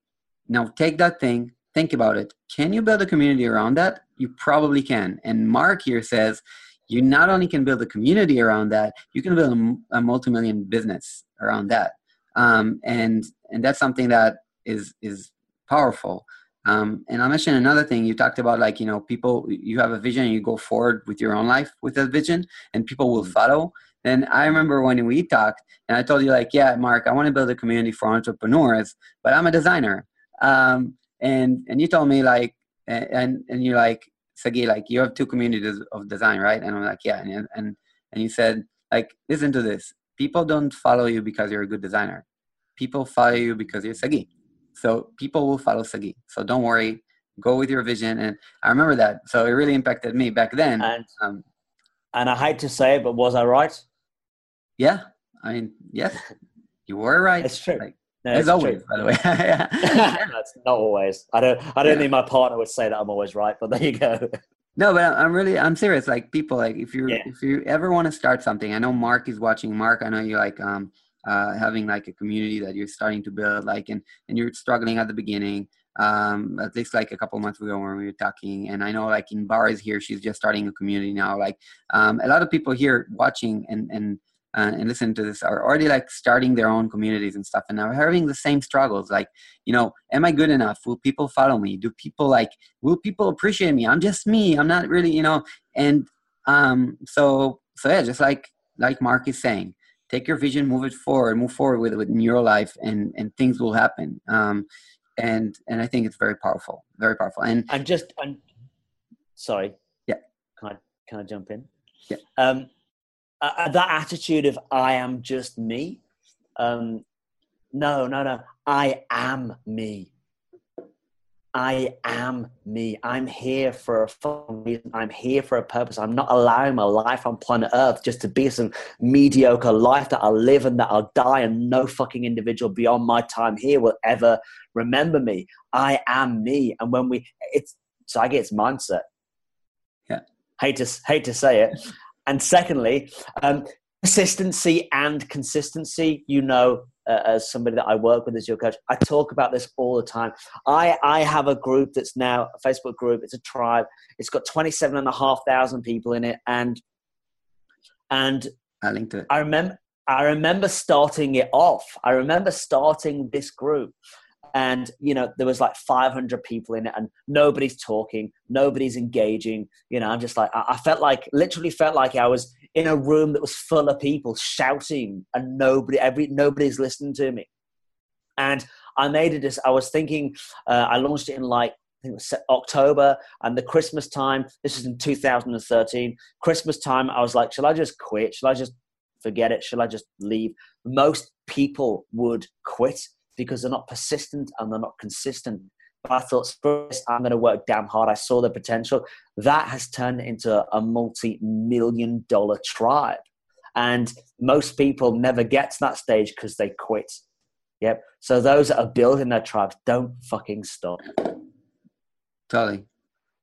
Now take that thing, think about it. Can you build a community around that? You probably can. And Mark here says you not only can build a community around that, you can build a multi-million business around that. Um, and and that's something that is is powerful. Um, and I'll mention another thing. You talked about like you know people. You have a vision, and you go forward with your own life with that vision, and people will follow. And I remember when we talked, and I told you like, yeah, Mark, I want to build a community for entrepreneurs, but I'm a designer. Um, and and you told me like, and and you're like, Sagi, like you have two communities of design, right? And I'm like, yeah, and and and you said like, listen to this. People don't follow you because you're a good designer. People follow you because you're Sagi. So people will follow Sagi. So don't worry. Go with your vision. And I remember that. So it really impacted me back then. And Um, and I hate to say it, but was I right? yeah. I mean, yes, you were right. It's true. Like, No, as it's always, true. by the way. That's not always. I don't. I don't Yeah. think my partner would say that I'm always right, but there you go. No, but I'm I'm really I'm serious. Like people, like if you Yeah. if you ever want to start something, I know Mark is watching. Mark, I know you like um uh having like a community that you're starting to build, like and and you're struggling at the beginning. Um, at least like a couple months ago when we were talking, and I know like in bars here, she's just starting a community now. Like um, a lot of people here watching and and uh, and listening to this are already like starting their own communities and stuff, and are having the same struggles. Like you know, am I good enough? Will people follow me? Do people like will people appreciate me i'm just me i'm not really you know and um so so yeah just like like mark is saying take your vision move it forward move forward with it in your life and and things will happen um and and i think it's very powerful very powerful and i'm just i'm sorry. Yeah. Can I can I jump in? Yeah. Um, uh, uh, that attitude of I am just me. Um, no, no, no. I am me. I am me. I'm here for a fucking reason. I'm here for a purpose. I'm not allowing my life on planet Earth just to be some mediocre life that I'll live and that I'll die, and no fucking individual beyond my time here will ever remember me. I am me. And when we, it's so I get its mindset. Yeah. Hate to hate to say it. And secondly, um, consistency and consistency. You know, uh, as somebody that I work with as your coach, I talk about this all the time. I I have a group that's now a Facebook group. It's a tribe. It's got twenty seven and a half thousand people in it, and and i'll link to it I remember I remember starting it off. I remember starting this group and you know there was like 500 people in it and nobody's talking nobody's engaging you know i'm just like I, felt like literally felt like i was in a room that was full of people shouting and nobody every nobody's listening to me and i made it as i was thinking uh, i launched it in like I think it was October and the Christmas time. This is in 2013. Christmas time, I was like, shall I just quit? Shall I just forget it? Shall I just leave? Most people would quit because they're not persistent and they're not consistent. But I thought, first, I'm going to work damn hard. I saw the potential. That has turned into a multi million dollar tribe. And most people never get to that stage because they quit. Yep. So those that are building their tribes, don't fucking stop. totally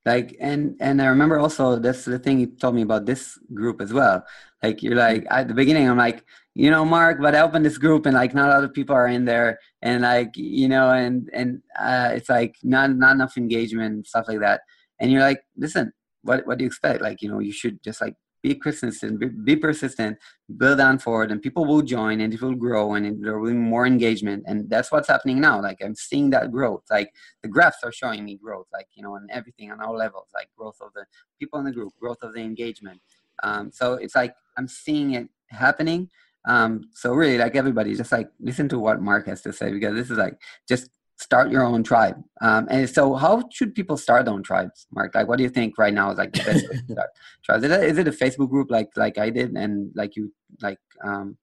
like and and i remember also that's the thing you told me about this group as well like you're like at the beginning i'm like you know mark but i opened this group and like not a lot of people are in there. And like you know and and uh, it's like not not enough engagement stuff like that. And you're like listen what what do you expect? Like you know you should just like be consistent be, be persistent build on forward and people will join and it will grow and there will be more engagement. And that's what's happening now. Like i'm seeing that growth. Like the graphs are showing me growth like you know and everything on all levels like growth of the people in the group growth of the engagement. Um, so it's like i'm seeing it happening um, so really like everybody just like listen to what mark has to say because this is like just start your own tribe. Um, and so, how should people start their own tribes, Mark? Like, what do you think right now is like the best way to start tribes? Is it, a, is it a Facebook group like like I did and like you like um,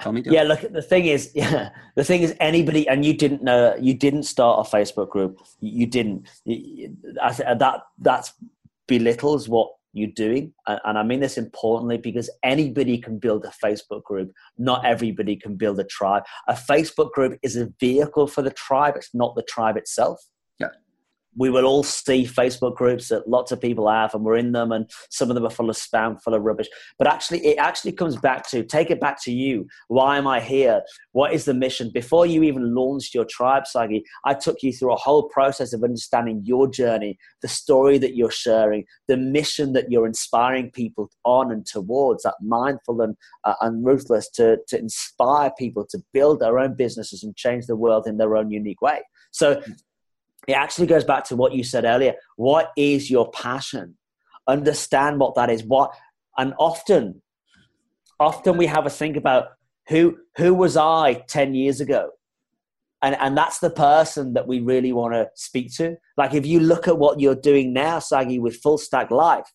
told me to? Yeah, look, the thing is, yeah, the thing is, anybody, and you didn't know, you didn't start a Facebook group. You, you didn't. I, that that belittles what you're doing. And, I mean this importantly because anybody can build a Facebook group. Not everybody can build a tribe. A Facebook group is a vehicle for the tribe. It's not the tribe itself we will all see Facebook groups that lots of people have, and we're in them, and some of them are full of spam, full of rubbish. But actually, it actually comes back to take it back to you. Why am I here? What is the mission? Before you even launched your tribe, Sagi, I took you through a whole process of understanding your journey, the story that you're sharing, the mission that you're inspiring people on and towards. That mindful and uh, and ruthless to to inspire people to build their own businesses and change the world in their own unique way. So it actually goes back to what you said earlier. What is your passion? Understand what that is. What and often, often we have a think about who who was I ten years ago, and and that's the person that we really want to speak to. Like if you look at what you're doing now, Sagi, with Full Stack Life,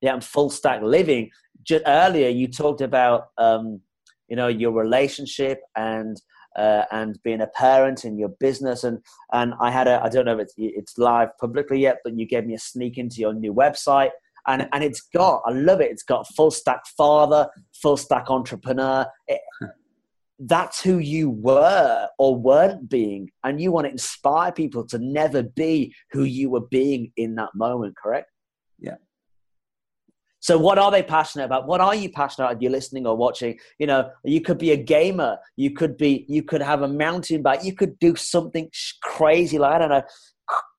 yeah, and Full Stack Living. Just earlier, you talked about um, you know your relationship and uh, and being a parent in your business. And and I had a I don't know if it's it's live publicly yet, but you gave me a sneak into your new website. And, and it's got, I love it. It's got full stack father, full stack entrepreneur. It, that's who you were or weren't being. And you want to inspire people to never be who you were being in that moment, correct? So, what are they passionate about? What are you passionate about? You're listening or watching. You know, you could be a gamer. You could be. You could have a mountain bike. You could do something crazy like I don't know,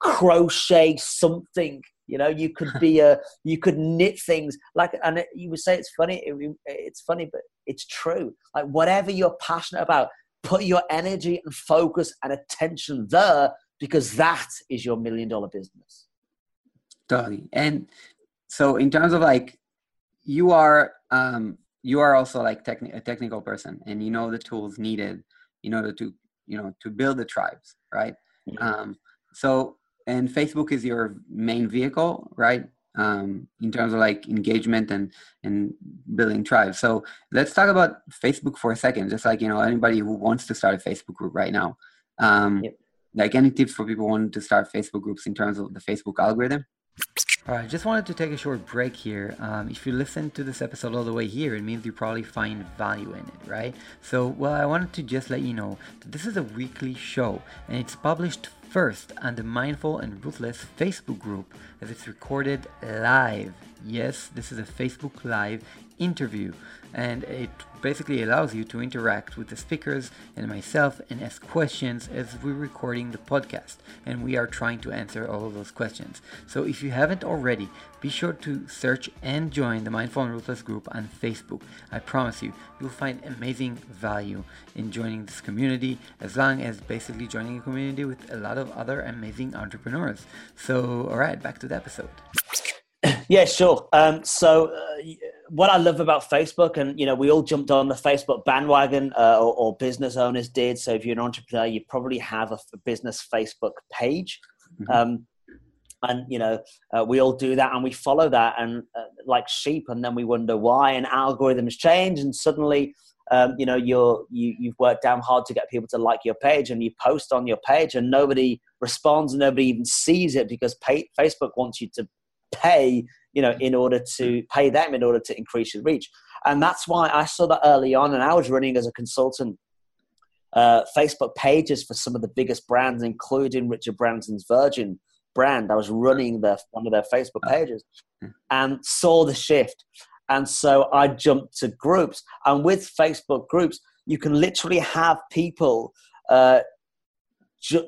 crochet something. You know, you could be a. You could knit things like, and you would say it's funny. It, it's funny, but it's true. Like whatever you're passionate about, put your energy and focus and attention there because that is your million dollar business. Totally, and so in terms of like you are um, you are also like techni- a technical person and you know the tools needed in order to you know to build the tribes right? Mm-hmm. um, so and facebook is your main vehicle right? Um, in terms of like engagement and and building tribes. So let's talk about facebook for a second just like you know anybody who wants to start a facebook group right now. Um, yep. like any tips for people wanting to start facebook groups in terms of the facebook algorithm all right, just wanted to take a short break here. Um, if you listen to this episode all the way here, it means you probably find value in it, right? So, well, I wanted to just let you know that this is a weekly show and it's published first on the Mindful and Ruthless Facebook group as it's recorded live. Yes, this is a Facebook Live interview and it basically allows you to interact with the speakers and myself and ask questions as we're recording the podcast and we are trying to answer all of those questions. So if you haven't already, be sure to search and join the Mindful and Ruthless group on Facebook. I promise you, you'll find amazing value in joining this community as long as basically joining a community with a lot of other amazing entrepreneurs. So, all right, back to the episode. Yeah, sure. Um, so, uh, what I love about Facebook, and you know, we all jumped on the Facebook bandwagon, uh, or, or, business owners did. So, if you're an entrepreneur, you probably have a, a business Facebook page, mm-hmm. um, and you know, uh, we all do that, and we follow that, and uh, like sheep, and then we wonder why. And algorithms change, and suddenly, um, you know, you're you you've worked down hard to get people to like your page, and you post on your page, and nobody responds, and nobody even sees it because pay, Facebook wants you to pay you know in order to pay them in order to increase your reach. And that's why i saw that early on and i was running as a consultant uh, facebook pages for some of the biggest brands including richard branson's virgin brand. I was running their one of their facebook pages and saw the shift. And so i jumped to groups. And with facebook groups you can literally have people uh,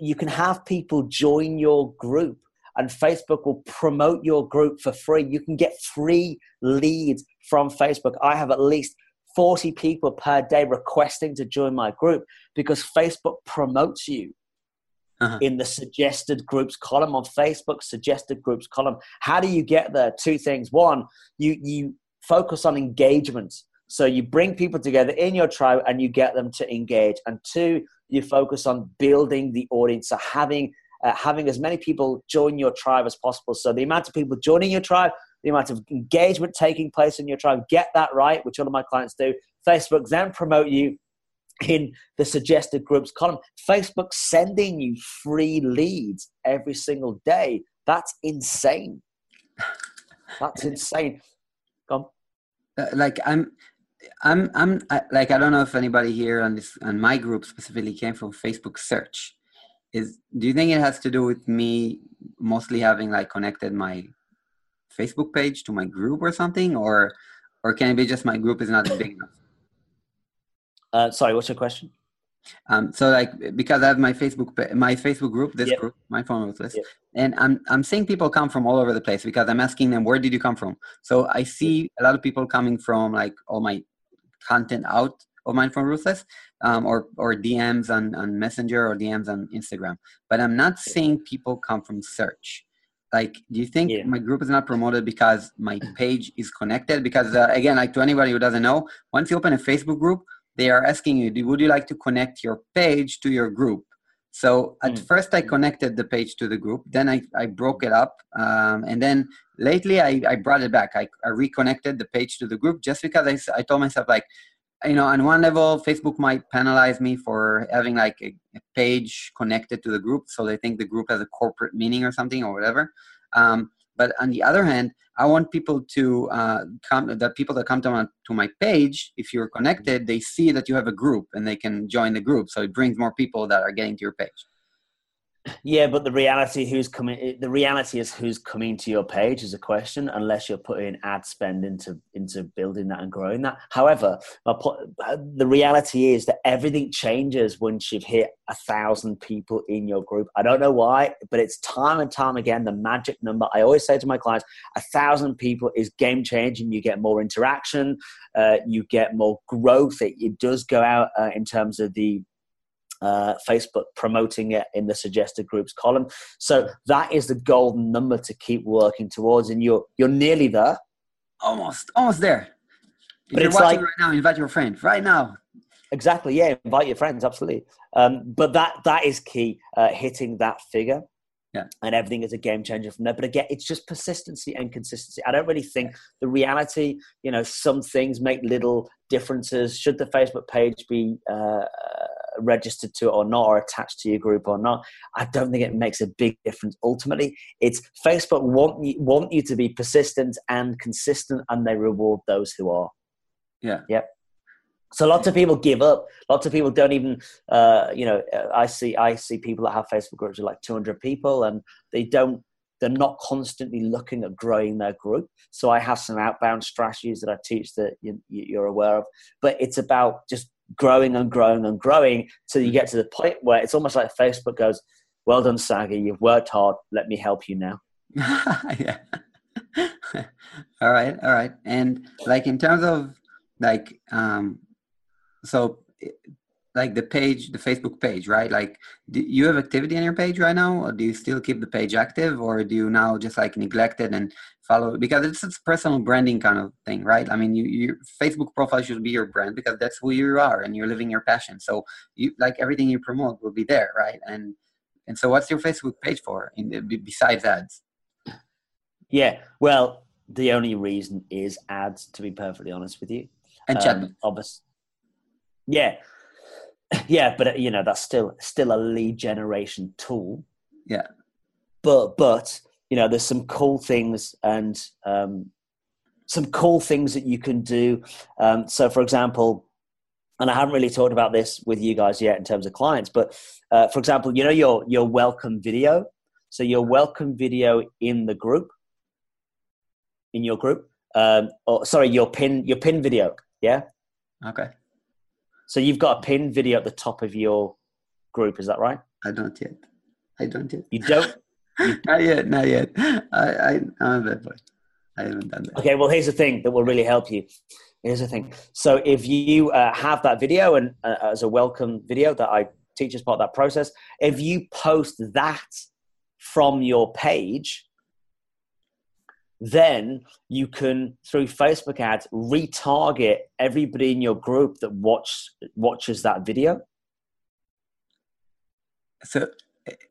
you can have people join your group and Facebook will promote your group for free. You can get free leads from Facebook. I have at least 40 people per day requesting to join my group because Facebook promotes you uh-huh. in the suggested groups column on Facebook, suggested groups column. How do you get there? Two things. One, you, you focus on engagement. So you bring people together in your tribe and you get them to engage. And two, you focus on building the audience, so having uh, having as many people join your tribe as possible. So the amount of people joining your tribe, the amount of engagement taking place in your tribe, get that right, which all of my clients do. Facebook then promote you in the suggested groups column. Facebook sending you free leads every single day. That's insane. That's insane. Come. Uh, like I'm, I'm, I'm I, like I don't know if anybody here on this on my group specifically came from Facebook search. Is do you think it has to do with me mostly having like connected my Facebook page to my group or something, or or can it be just my group is not big enough? Uh, sorry, what's your question? Um, so like because I have my Facebook my Facebook group, this yep. group, my phone list, yep. and I'm I'm seeing people come from all over the place because I'm asking them where did you come from. So I see a lot of people coming from like all my content out of Mindful Ruthless, um, or or DMs on on Messenger or DMs on Instagram, but I'm not seeing people come from search. Like, do you think yeah. my group is not promoted because my page is connected? Because uh, again, like to anybody who doesn't know, once you open a Facebook group, they are asking you, would you like to connect your page to your group? So at mm. first I connected the page to the group, then I, I broke it up. Um, and then lately I, I brought it back. I, I reconnected the page to the group just because I, I told myself like, you know, on one level, Facebook might penalize me for having like a, a page connected to the group. So they think the group has a corporate meaning or something or whatever. Um, but on the other hand, I want people to uh, come. The people that come to my, to my page, if you're connected, they see that you have a group and they can join the group. So it brings more people that are getting to your page. Yeah, but the reality who's coming the reality is who's coming to your page is a question unless you're putting ad spend into into building that and growing that. However, the reality is that everything changes once you've hit a thousand people in your group. I don't know why, but it's time and time again the magic number. I always say to my clients, a thousand people is game changing. You get more interaction, uh, you get more growth. It, it does go out uh, in terms of the uh, Facebook promoting it in the suggested groups column. So that is the golden number to keep working towards, and you're you're nearly there. Almost, almost there. If but you're watching like, right now, invite your friend right now. Exactly, yeah, invite your friends, absolutely. Um, but that that is key, uh, hitting that figure. Yeah. And everything is a game changer from there. But again, it's just persistency and consistency. I don't really think the reality, you know, some things make little differences. Should the Facebook page be uh, registered to it or not, or attached to your group or not. I don't think it makes a big difference. Ultimately, it's Facebook want you, want you to be persistent and consistent, and they reward those who are. Yeah. Yep. So lots of people give up. Lots of people don't even, uh, you know, I see I see people that have Facebook groups of like 200 people, and they don't. They're not constantly looking at growing their group. So I have some outbound strategies that I teach that you, you're aware of. But it's about just growing and growing and growing till you get to the point where it's almost like Facebook goes, "Well done, Sagi. You've worked hard. Let me help you now." yeah. all right, all right. And like in terms of like, um, so like the page, the Facebook page, right? Like, do you have activity on your page right now, or do you still keep the page active, or do you now just like neglect it and follow? Because it's, it's personal branding kind of thing, right? I mean, you, your Facebook profile should be your brand because that's who you are, and you're living your passion. So, you like everything you promote will be there, right? And and so, what's your Facebook page for, in the, besides ads? Yeah, well, the only reason is ads. To be perfectly honest with you, and um, obviously, yeah yeah, but you know that's still still a lead generation tool. Yeah, but but you know there's some cool things and um, some cool things that you can do. Um, so, for example, and I haven't really talked about this with you guys yet in terms of clients, but uh, for example, you know your your welcome video. So your welcome video in the group, in your group, um, or sorry, your pin your pin video. Yeah. Okay. So you've got a pin video at the top of your group, is that right? I don't yet. I don't yet. You don't? not yet, not yet. I, I, I'm a bad boy. I haven't done that. Okay, well, here's the thing that will really help you. Here's the thing. So if you uh, have that video and uh, as a welcome video that I teach as part of that process, if you post that from your page, then you can through facebook ads retarget everybody in your group that watch watches that video So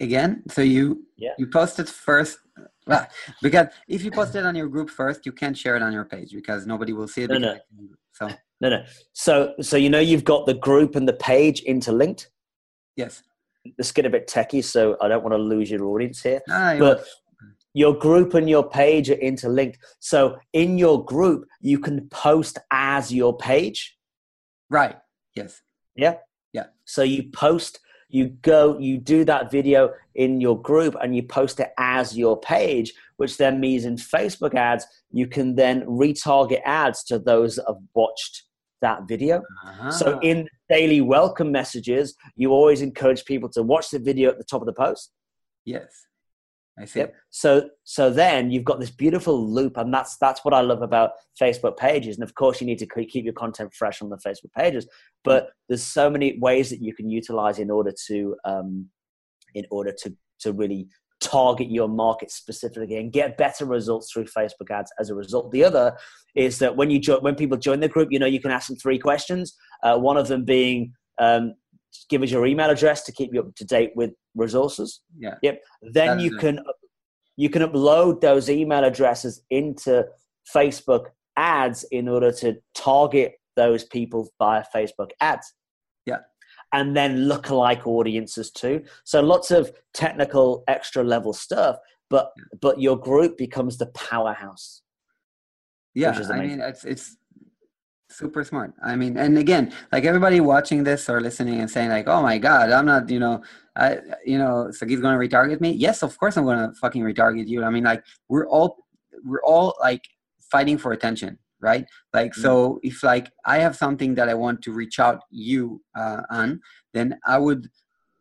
again, so you Yeah. you posted first. Well, because if you post it on your group first, you can't share it on your page because nobody will see it. No, no. because it's in the group. So No, no. So, so you know, you've got the group and the page interlinked. yes, Let's get a bit techie, so I don't want to lose your audience here. you- But your group and your page are interlinked. So, in your group, you can post as your page. right. Yes. Yeah? Yeah. So you post, you go, you do that video in your group and you post it as your page, which then means in Facebook ads, you can then retarget ads to those that have watched that video. So Ah, in daily welcome messages, you always encourage people to watch the video at the top of the post. yes, I see. Yep. So so then you've got this beautiful loop, and that's that's what I love about Facebook pages. And of course, you need to keep your content fresh on the Facebook pages. But there's so many ways that you can utilize in order to um, in order to to really target your market specifically and get better results through Facebook ads as a result. The other is that when you when people join the group, you know you can ask them three questions. Uh, one of them being um, give us your email address to keep you up to date with resources. Yeah. Yep. Then That you it. can you can upload those email addresses into Facebook ads in order to target those people via Facebook ads. Yeah. And then lookalike audiences too. So lots of technical extra level stuff, but but your group becomes the powerhouse. yeah i mean it's it's super smart. I mean and again like everybody watching this or listening and saying like oh my god i'm not you know i you know so he's going to retarget me. Yes of course i'm going to fucking retarget you. I mean like we're all we're all like fighting for attention right? Like so if like i have something that i want to reach out you uh, on then i would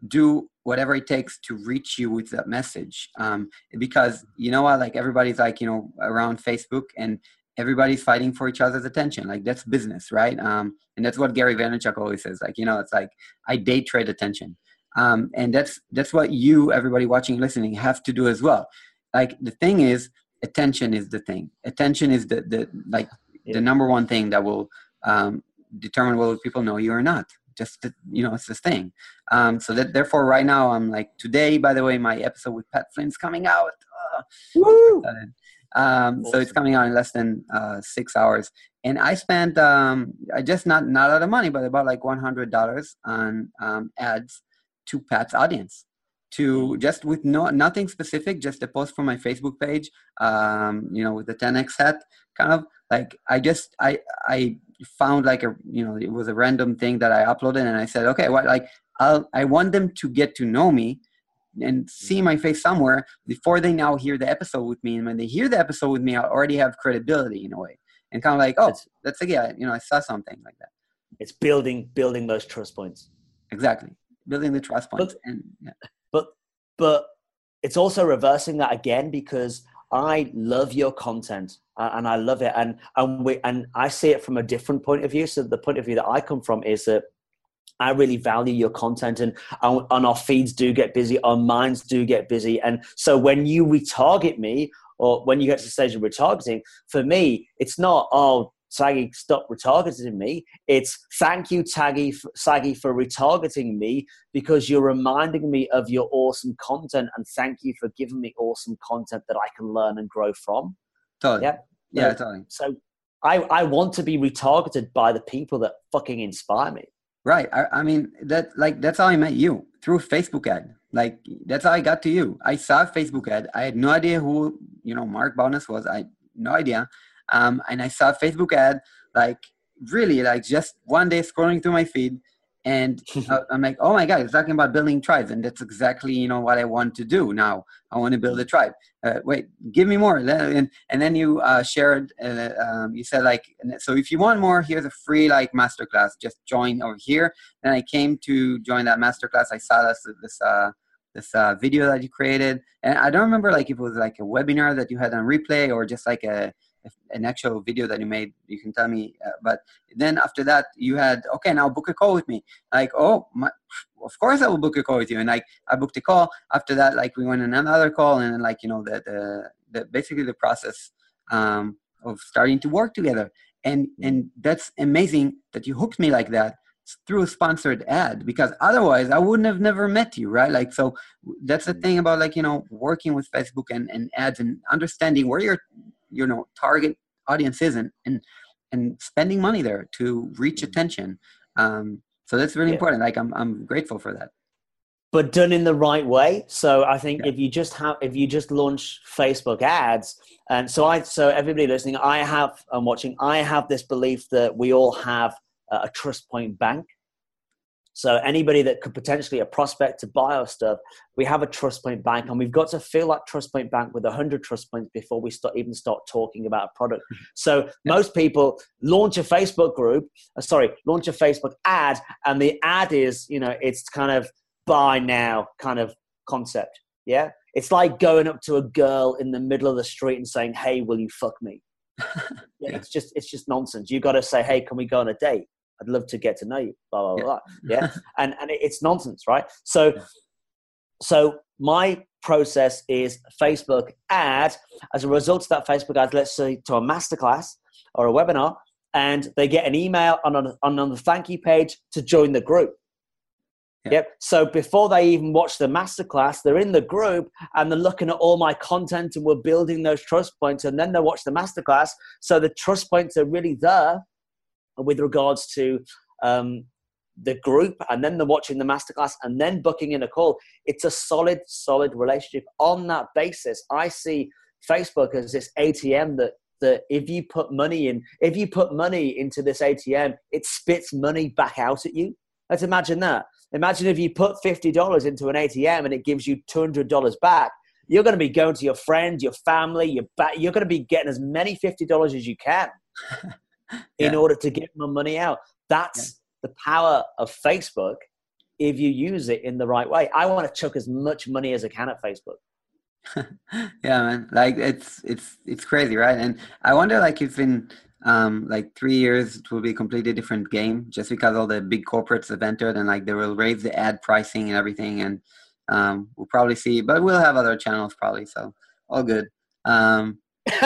do whatever it takes to reach you with that message. Um, because you know what? Like everybody's like you know around facebook and everybody's fighting for each other's attention. Like that's business right? Um, and that's what gary vaynerchuk always says like you know it's like i day trade attention. Um, and that's that's what you everybody watching listening have to do as well. Like the thing is attention is the thing. Attention is the the like Yeah. the number one thing that will um, determine whether people know you or not. Just the, you know it's this thing. Um, so that therefore right now i'm like today by the way my episode with pat flynn's coming out. Uh, Woo! Um, So it's coming out in less than uh, six hours, and I spent um, I just not not a lot of money, but about like one hundred dollars on um, ads to Pat's audience, to just with no nothing specific, just a post from my Facebook page, um, you know, with the 10x hat, kind of like I just I I found like a you know it was a random thing that I uploaded, and I said, okay, what like I'll I want them to get to know me and see my face somewhere before they now hear the episode with me. And when they hear the episode with me, I already have credibility in a way. And kind of like, oh, That's- that's a yeah, you know, I saw something like that. It's building building those trust points. Exactly. Building the trust points. And yeah. but but it's also reversing that again because I love your content uh, and I love it and and we and I see it from a different point of view. So the point of view that I come from is that I really value your content and and our feeds do get busy, our minds do get busy, and so when you retarget me or when you get to the stage of retargeting, for me it's not oh. Sagi, stop retargeting me. It's thank you, Taggy, Sagi, for retargeting me because you're reminding me of your awesome content and thank you for giving me awesome content that I can learn and grow from. Totally. Yeah. Yeah, totally. So I, I want to be retargeted by the people that fucking inspire me. Right. I, I mean that like that's how I met you through Facebook ad. Like that's how I got to you. I saw Facebook ad. I had no idea who you know Mark Bonus was. I no idea. Um, and I saw Facebook ad like really like just one day scrolling through my feed, and I'm like, oh my god, it's talking about building tribes, and that's exactly you know what I want to do now. I want to build a tribe. Uh, wait, give me more. And, and then you uh, shared. Uh, um, you said like, so if you want more, here's a free like masterclass. Just join over here. Then I came to join that masterclass. I saw this this uh, this uh, video that you created, and I don't remember like if it was like a webinar that you had on replay or just like a an actual video that you made. You can tell me. Uh, but then after that, you had okay, now book a call with me. Like, oh, my, of course I will book a call with you. And like I booked a call. After that, like we went on another call, and like you know the the, the basically the process um, of starting to work together. And and that's amazing that you hooked me like that through a sponsored ad because otherwise I wouldn't have never met you, right? Like, so that's the thing about like, you know, working with Facebook and, and ads and understanding where your, you know, target audience is and, and, and spending money there to reach mm-hmm. attention. Um, so that's really yeah. important. Like, I'm, I'm grateful for that. But done in the right way. So I think yeah. if you just have, if you just launch Facebook ads, and so I, so everybody listening, I have, I'm watching, I have this belief that we all have a trust point bank. So anybody that could potentially a prospect to buy our stuff, we have a trust point bank, and we've got to fill that trust point bank with hundred trust points before we start even start talking about a product. So most people launch a Facebook group, uh, sorry, launch a Facebook ad, and the ad is you know it's kind of buy now kind of concept. Yeah, it's like going up to a girl in the middle of the street and saying, "Hey, will you fuck me?" yeah, it's just it's just nonsense. You got to say, "Hey, can we go on a date?" I'd love to get to know you, blah, blah, yeah. blah. Yeah. and, and it's nonsense, right? So, so my process is Facebook ad. As a result of that Facebook ad, let's say to a masterclass or a webinar, and they get an email on, on, on the thank you page to join the group. Yeah. Yep. So before they even watch the masterclass, they're in the group and they're looking at all my content and we're building those trust points and then they watch the masterclass. So the trust points are really there with regards to um, the group and then the watching the masterclass and then booking in a call. It's a solid, solid relationship. On that basis, I see Facebook as this ATM that that if you put money in, if you put money into this ATM, it spits money back out at you. Let's imagine that. Imagine if you put fifty dollars into an ATM and it gives you two hundred dollars back. You're going to be going to your friends, your family, your back. You're going to be getting as many fifty dollars as you can. in order to get my money out. That's yeah. the power of Facebook if you use it in the right way. I want to chuck as much money as I can at Facebook. yeah, man. Like it's it's it's crazy, right? And I wonder, like, if in um, like three years it will be a completely different game, just because all the big corporates have entered and like they will raise the ad pricing and everything, and um, we'll probably see. But we'll have other channels probably, so all good. Um,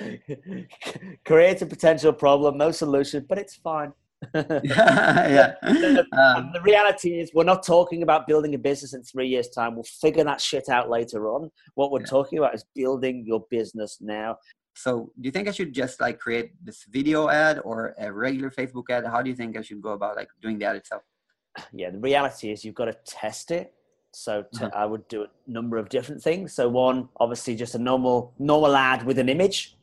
Creates a potential problem, no solution, but it's fine. yeah. The, um, the, reality is, we're not talking about building a business in three years' time. We'll figure that shit out later on. What we're yeah. talking about is building your business now. So, do you think I should just like create this video ad or a regular Facebook ad? How do you think I should go about like doing the ad itself? Yeah, the reality is you've got to test it so to, uh-huh. I would do a number of different things. So one, obviously, just a normal normal ad with an image,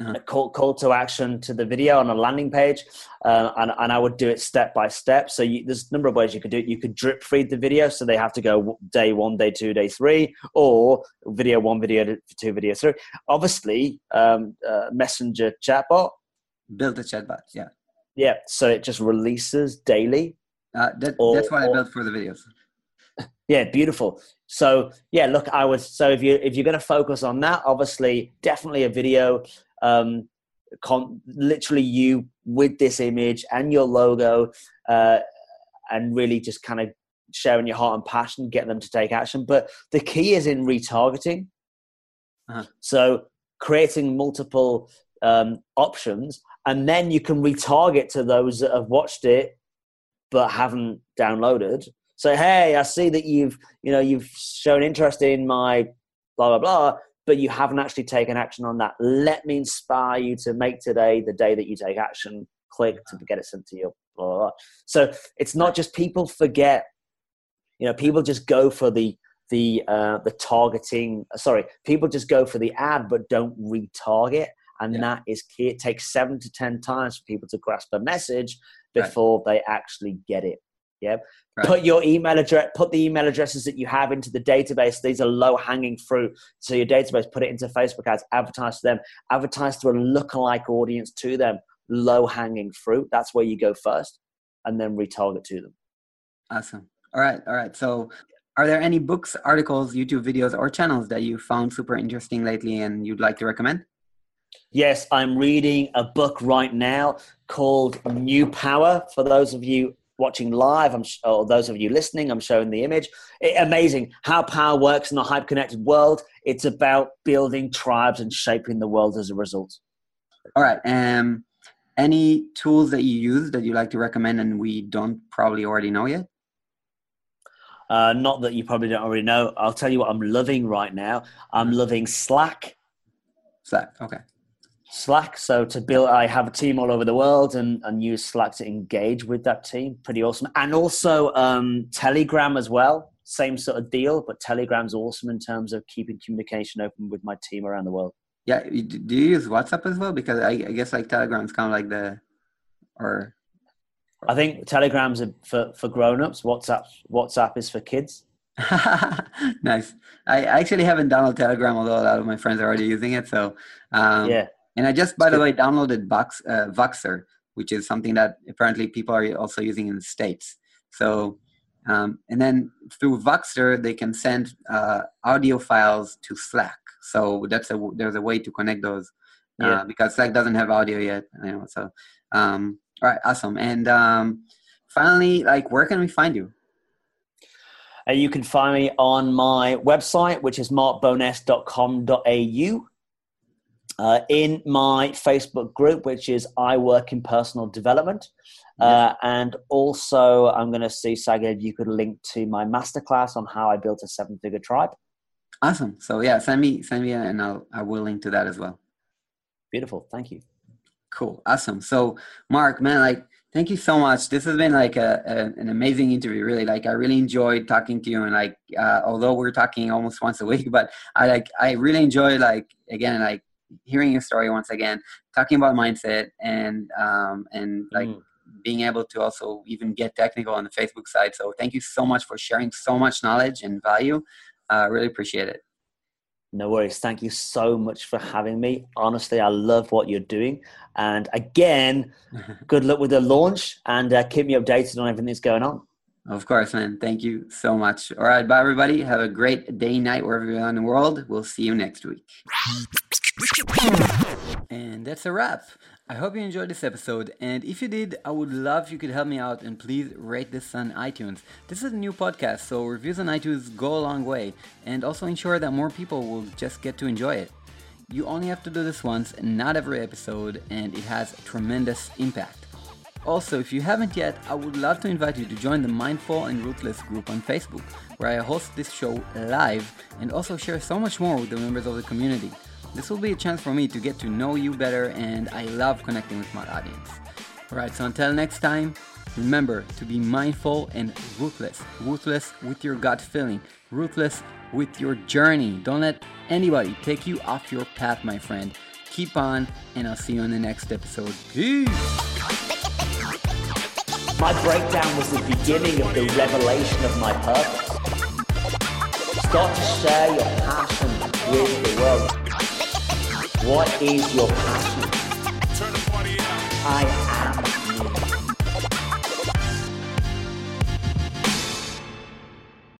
uh-huh. a call, call to action to the video on a landing page, uh, and, and I would do it step by step. So you, there's a number of ways you could do it. You could drip feed the video, so they have to go day one, day two, day three, or video one, video two, video three. Obviously, um, uh, messenger chatbot. Build a chatbot, yeah. Yeah, so it just releases daily. Uh, that, or, that's what I built for the videos. Yeah, beautiful. So yeah, look, I was so if you if you're going to focus on that, obviously, definitely a video, um, con- literally you with this image and your logo, uh, and really just kind of sharing your heart and passion, getting them to take action. But the key is in retargeting. Uh-huh. So creating multiple um, options, and then you can retarget to those that have watched it but haven't downloaded say, hey, I see that you've, you know, you've shown interest in my blah, blah, blah, but you haven't actually taken action on that. Let me inspire you to make today the day that you take action. Click to get it sent to you. Blah, blah, blah. So it's not just people forget, you know, people just go for the, the, uh, the targeting, sorry, people just go for the ad, but don't retarget. And yeah. that is key. It takes seven to 10 times for people to grasp a message before right. they actually get it. Yeah. Right. Put your email address, put the email addresses that you have into the database. These are low hanging fruit. So your database, put it into Facebook ads, advertise to them, advertise to a lookalike audience to them. Low hanging fruit. That's where you go first, and then retarget to them. Awesome. All right. All right. So, are there any books, articles, YouTube videos, or channels that you found super interesting lately and you'd like to recommend? Yes, I'm reading a book right now called New Power. For those of you watching live, I'm, or those of you listening, I'm showing the image. It, amazing how power works in the hyper connected world. It's about building tribes and shaping the world as a result. All right. Um, any tools that you use that you like to recommend and we don't probably already know yet? Uh, not that you probably don't already know. I'll tell you what I'm loving right now. I'm loving Slack. Slack, okay. Slack. So to build, I have a team all over the world and, and use Slack to engage with that team. Pretty awesome. And also um, Telegram as well. Same sort of deal, but Telegram's awesome in terms of keeping communication open with my team around the world. Yeah. Do you use WhatsApp as well? Because I, I guess like Telegram's kind of like the, or. I think Telegram's for, for grown-ups. WhatsApp WhatsApp is for kids. nice. I actually haven't downloaded Telegram, although a lot of my friends are already using it. So um, yeah, and I just, by the way, downloaded Vox, uh, Voxer, which is something that apparently people are also using in the States. So, um, and then through Voxer, they can send uh, audio files to Slack. So that's a there's a way to connect those uh, yeah. because Slack doesn't have audio yet. You know, so um, all right, awesome. And um, finally, like, where can we find you? Uh, you can find me on my website, which is markbowness.com.au uh, in my Facebook group, which is I Work in Personal Development. Uh, and also, I'm going to see, Sagi, if you could link to my masterclass on how I built a seven figure tribe. Awesome. So, yeah, send me, send me, and I'll, I will link to that as well. Beautiful. Thank you. Cool. Awesome. So, Mark, man, like, thank you so much. This has been like a, a, an amazing interview. Really, like, I really enjoyed talking to you. And like, uh, although we're talking almost once a week, but I like, I really enjoy like, again, like hearing your story once again, talking about mindset and um, and like mm. being able to also even get technical on the Facebook side. So thank you so much for sharing so much knowledge and value. I uh, really appreciate it. No worries. Thank you so much for having me. Honestly, I love what you're doing. And again, good luck with the launch and uh, keep me updated on everything that's going on. Of course, man. Thank you so much. All right. Bye, everybody. Have a great day, night, wherever you are in the world. We'll see you next week. And that's a wrap. I hope you enjoyed this episode, and if you did, I would love if you could help me out and please rate this on iTunes. This is a new podcast, so reviews on iTunes go a long way, and also ensure that more people will just get to enjoy it. You only have to do this once, not every episode, and it has tremendous impact. Also, if you haven't yet, I would love to invite you to join the Mindful and Ruthless group on Facebook, where I host this show live and also share so much more with the members of the community. This will be a chance for me to get to know you better, and I love connecting with my audience. Alright, so until next time, remember to be mindful and ruthless. Ruthless with your gut feeling, ruthless with your journey. Don't let anybody take you off your path, my friend. Keep on, and I'll see you in the next episode. Peace! My breakdown was the beginning of the revelation of my purpose. Start to share your passion with the world. What is your passion? I